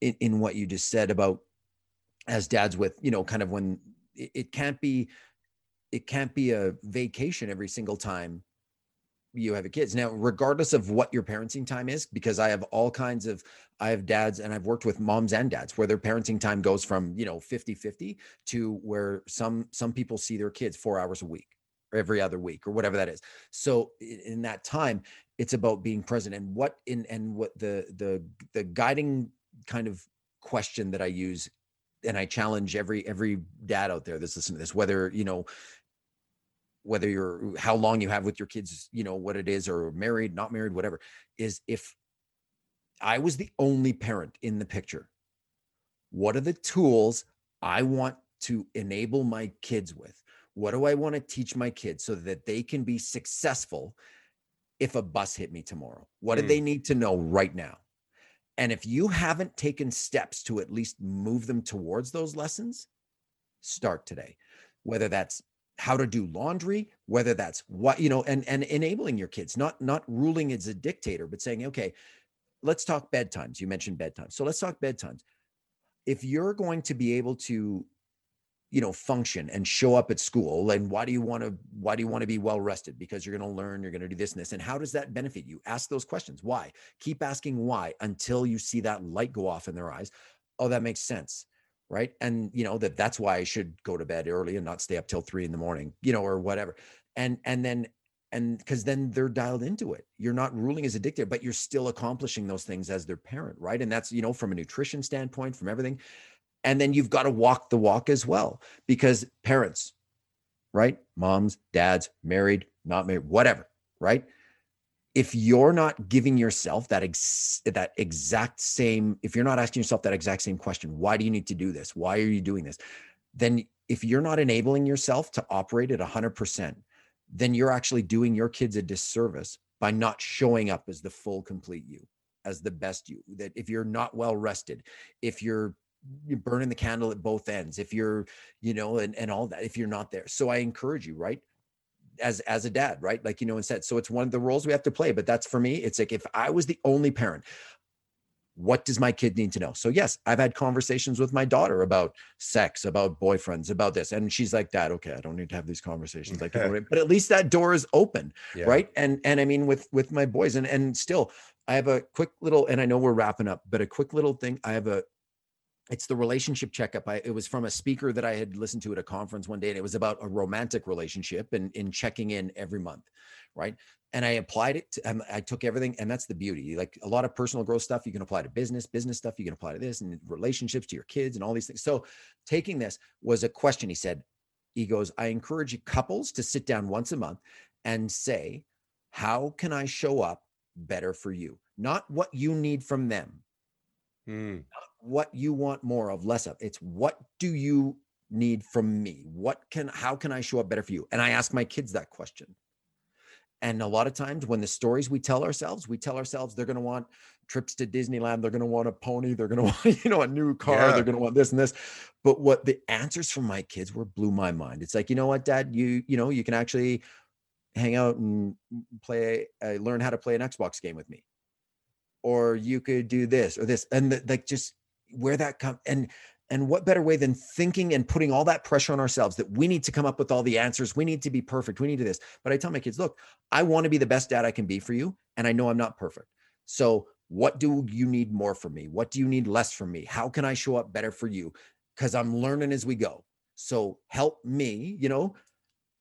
[SPEAKER 3] in, in what you just said about as dads with you know kind of when it, it can't be it can't be a vacation every single time you have a kids. Now regardless of what your parenting time is because i have all kinds of i have dads and i've worked with moms and dads where their parenting time goes from you know 50 50 to where some some people see their kids four hours a week or every other week or whatever that is so in that time it's about being present and what in and what the the the guiding kind of question that i use and i challenge every every dad out there that's listening to this whether you know whether you're how long you have with your kids, you know, what it is, or married, not married, whatever, is if I was the only parent in the picture, what are the tools I want to enable my kids with? What do I want to teach my kids so that they can be successful if a bus hit me tomorrow? What mm. do they need to know right now? And if you haven't taken steps to at least move them towards those lessons, start today. Whether that's how to do laundry whether that's what you know and and enabling your kids not not ruling as a dictator but saying okay let's talk bedtimes you mentioned bedtime so let's talk bedtimes if you're going to be able to you know function and show up at school and why do you want to why do you want to be well rested because you're going to learn you're going to do this and this and how does that benefit you? Ask those questions. Why? Keep asking why until you see that light go off in their eyes. Oh that makes sense right? And you know that that's why i should go to bed early and not stay up till three in the morning you know or whatever. And and then and because then they're dialed into it. You're not ruling as a dictator but you're still accomplishing those things as their parent right? And that's you know from a nutrition standpoint from everything and then you've got to walk the walk as well because parents right? Moms dads married not married whatever right? If you're not giving yourself that ex- that exact same if you're not asking yourself that exact same question why do you need to do this? Why are you doing this? Then if you're not enabling yourself to operate at 100% then you're actually doing your kids a disservice by not showing up as the full complete you as the best you. That if you're not well rested if you're you're burning the candle at both ends if you're you know and, and all that if you're not there so i encourage you right as as a dad, right? Like you know, instead. So it's one of the roles we have to play. But that's for me. It's like if I was the only parent, what does my kid need to know? So yes, I've had conversations with my daughter about sex, about boyfriends, about this, and she's like, "Dad, okay, I don't need to have these conversations." Like, [LAUGHS] but at least that door is open, yeah. right? And and I mean, with with my boys, and and still, I have a quick little, and I know we're wrapping up, but a quick little thing. I have a it's the relationship checkup. I, it was from a speaker that I had listened to at a conference one day, and it was about a romantic relationship and in checking in every month, right? And I applied it. To, I took everything, and that's the beauty. Like a lot of personal growth stuff, you can apply to business, business stuff, you can apply to this, and relationships to your kids, and all these things. So, taking this was a question. He said, he goes, I encourage couples to sit down once a month and say, how can I show up better for you? Not what you need from them. Mm what you want more of, less of. It's what do you need from me? What can, how can I show up better for you? And I ask my kids that question. And a lot of times when the stories we tell ourselves, we tell ourselves they're going to want trips to Disneyland, they're going to want a pony, they're going [LAUGHS] to want, you know, a new car, yeah. they're going to want this and this. But what the answers from my kids were blew my mind. It's like, you know what, dad, you, you know, you can actually hang out and play, uh, learn how to play an Xbox game with me. Or you could do this or this. And the, like just where that come and And what better way than thinking and putting all that pressure on ourselves that we need to come up with all the answers? We need to be perfect. We need to this. But I tell my kids, look, I want to be the best dad I can be for you. And I know I'm not perfect. So, what do you need more from me? What do you need less from me? How can I show up better for you? Because I'm learning as we go. So, help me, you know,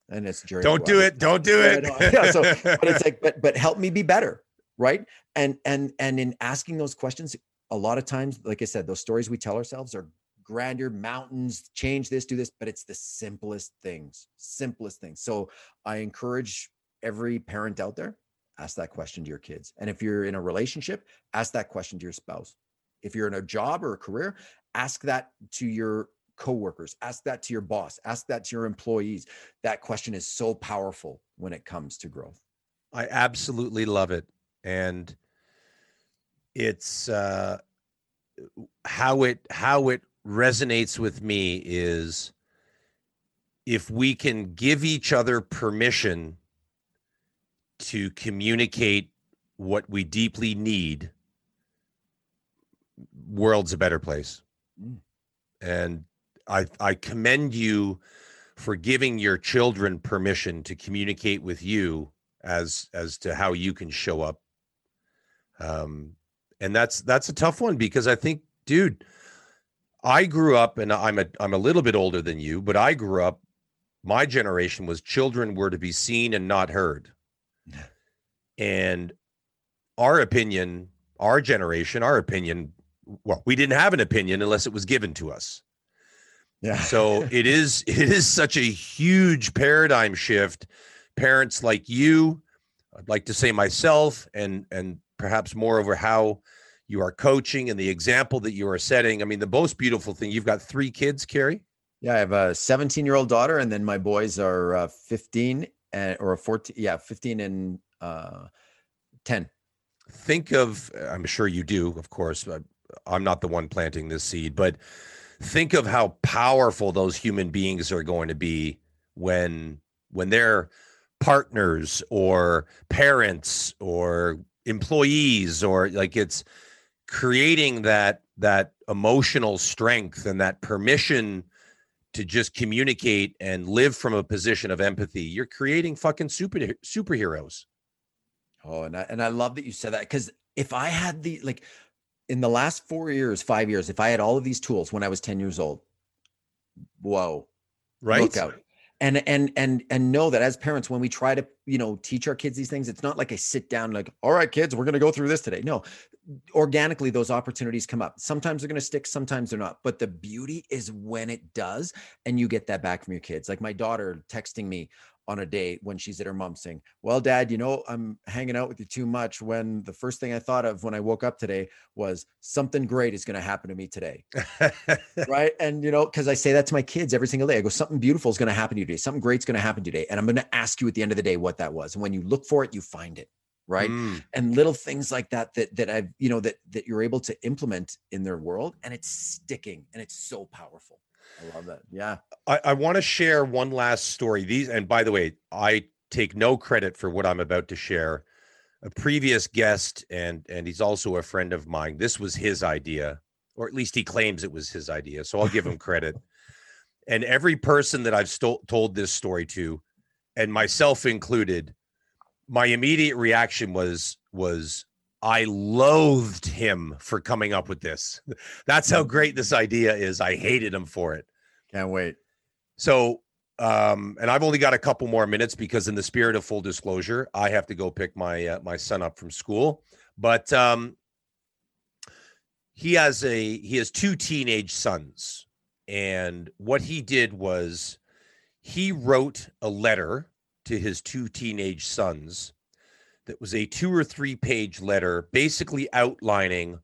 [SPEAKER 3] and it's
[SPEAKER 2] Jerry. Don't do it. Don't do it.
[SPEAKER 3] yeah, so, but it's [LAUGHS] like, but but help me be better, right? And and and in asking those questions, a lot of times, like I said, those stories we tell ourselves are grandeur, mountains, change this, do this, but it's the simplest things, simplest things. So I encourage every parent out there, ask that question to your kids. And if you're in a relationship, ask that question to your spouse. If you're in a job or a career, ask that to your coworkers, ask that to your boss, ask that to your employees. That question is so powerful when it comes to growth.
[SPEAKER 2] I absolutely love it. And it's uh how it how it resonates with me is if we can give each other permission to communicate what we deeply need world's a better place mm. and i i commend you for giving your children permission to communicate with you as as to how you can show up um and that's that's a tough one because i think dude I grew up, and I'm a I'm a little bit older than you, but I grew up. My generation was children were to be seen and not heard, and our opinion, our generation, our opinion. Well, we didn't have an opinion unless it was given to us. Yeah. so [LAUGHS] it is it is such a huge paradigm shift. Parents like you, I'd like to say myself, and and perhaps more over how you are coaching and the example that you are setting. I mean, the most beautiful thing, you've got three kids, Kerry.
[SPEAKER 3] Yeah, I have a 17 year old daughter, and then my boys are uh, 15 and, or 14. Yeah, 15 and uh, 10.
[SPEAKER 2] Think of, I'm sure you do, of course. I'm not the one planting this seed, but think of how powerful those human beings are going to be when when they're partners or parents or employees or like it's creating that that emotional strength and that permission to just communicate and live from a position of empathy you're creating fucking super superheroes.
[SPEAKER 3] Oh and I, and I love that you said that because if i had the like in the last four years five years if i had all of these tools when i was 10 years old whoa.
[SPEAKER 2] Right? Look out
[SPEAKER 3] and and and and know that as parents when we try to you know teach our kids these things it's not like i sit down like all right kids we're going to go through this today. No organically those opportunities come up. Sometimes they're going to stick sometimes they're not but the beauty is when it does and you get that back from your kids. Like my daughter texting me on a date when she's at her mom saying, Well, dad, you know, I'm hanging out with you too much. When the first thing I thought of when I woke up today was something great is going to happen to me today. [LAUGHS] right. And, you know, because I say that to my kids every single day. I go, Something beautiful is going to happen to you today. Something great's going to happen today. And I'm going to ask you at the end of the day what that was. And when you look for it, you find it. Right. Mm. And little things like that, that, that I've, you know, that, that you're able to implement in their world and it's sticking and it's so powerful. I love that. Yeah.
[SPEAKER 2] I, I want to share one last story. These, and by the way, I take no credit for what I'm about to share. A previous guest, and and he's also a friend of mine. This was his idea, or at least he claims it was his idea. So I'll give him credit. [LAUGHS] and every person that I've sto- told this story to, and myself included, my immediate reaction was was I loathed him for coming up with this. That's how great this idea is. I hated him for it.
[SPEAKER 3] Can't wait.
[SPEAKER 2] So, um, and I've only got a couple more minutes because, in the spirit of full disclosure, I have to go pick my uh, my son up from school. But um, he has a he has two teenage sons, and what he did was he wrote a letter to his two teenage sons that was a two or three page letter basically outlining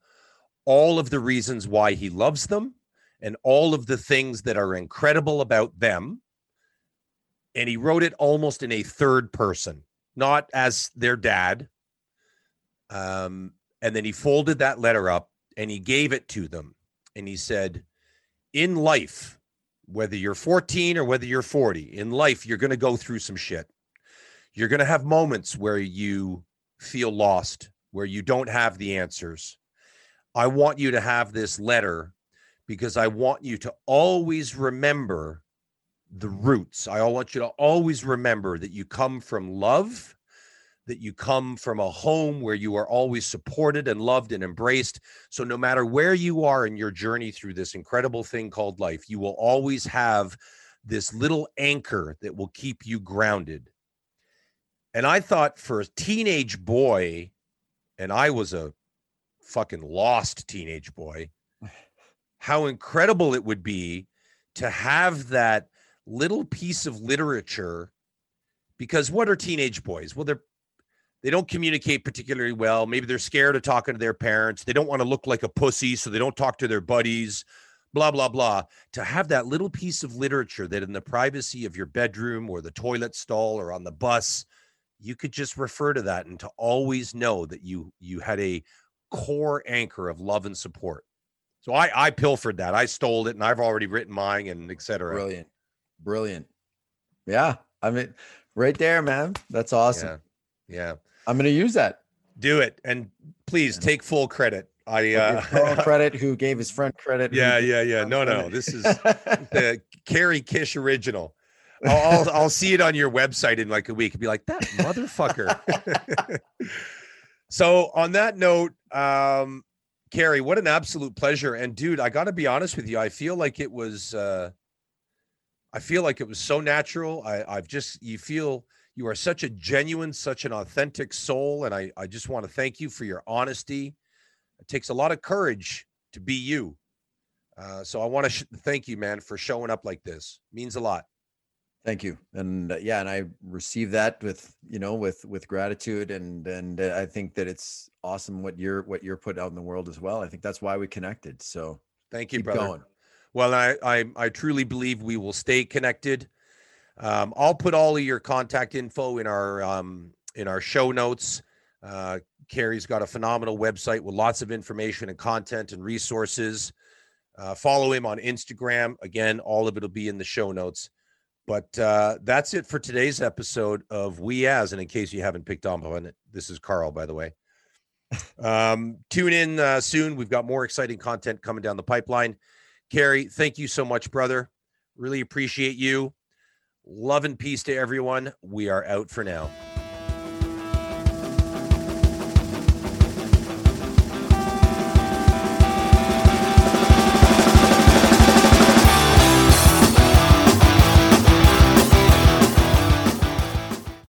[SPEAKER 2] all of the reasons why he loves them and all of the things that are incredible about them. And he wrote it almost in a third person, not as their dad. Um, and then he folded that letter up and he gave it to them. And he said, In life, whether you're 14 or whether you're 40, in life, you're going to go through some shit. You're going to have moments where you feel lost, where you don't have the answers. I want you to have this letter because I want you to always remember the roots. I want you to always remember that you come from love, that you come from a home where you are always supported and loved and embraced. So, no matter where you are in your journey through this incredible thing called life, you will always have this little anchor that will keep you grounded. And I thought for a teenage boy, and I was a fucking lost teenage boy, [LAUGHS] how incredible it would be to have that little piece of literature because what are teenage boys? Well they're they don't communicate particularly well. Maybe they're scared of talking to their parents. They don't want to look like a pussy so they don't talk to their buddies blah blah blah. To have that little piece of literature that in the privacy of your bedroom or the toilet stall or on the bus you could just refer to that and to always know that you you had a core anchor of love and support so i i pilfered that i stole it and i've already written mine and etc
[SPEAKER 3] Brilliant. Brilliant. Yeah. I mean, right there, man. That's awesome.
[SPEAKER 2] yeah yeah
[SPEAKER 3] I'm going to use that.
[SPEAKER 2] do it and please take full credit i uh
[SPEAKER 3] Carl [LAUGHS] credit who gave his friend credit.
[SPEAKER 2] yeah yeah yeah no no this is [LAUGHS] the Kerry Kish original. I'll, I'll I'll see it on your website in like a week and be like that motherfucker. [LAUGHS] so on that note, um, Kerry, what an absolute pleasure. And dude, I got to be honest with you, I feel like it was. Uh, I feel like it was so natural. I, I've just you feel you are such a genuine, such an authentic soul, and I I just want to thank you for your honesty. It takes a lot of courage to be you. Uh, so I want to sh- thank you, man, for showing up like this. means a lot.
[SPEAKER 3] Thank you. And uh, yeah, and I receive that with, you know, with with gratitude and and uh, I think that it's awesome what you're what you're putting out in the world as well. I think that's why we connected. So
[SPEAKER 2] Thank you,
[SPEAKER 3] keep
[SPEAKER 2] brother.
[SPEAKER 3] going.
[SPEAKER 2] Well, I, I I truly believe we will stay connected. Um, I'll put all of your contact info in our um, in our show notes. Uh, Kerry's got a phenomenal website with lots of information and content and resources. Uh, follow him on Instagram. Again, all of it will be in the show notes. But uh, that's it for today's episode of We As. And in case you haven't picked up on it, this is Carl, by the way. [LAUGHS] Um, tune in uh, soon. We've got more exciting content coming down the pipeline. Kerry, thank you so much, brother. Really appreciate you. Love and peace to everyone. We are out for now.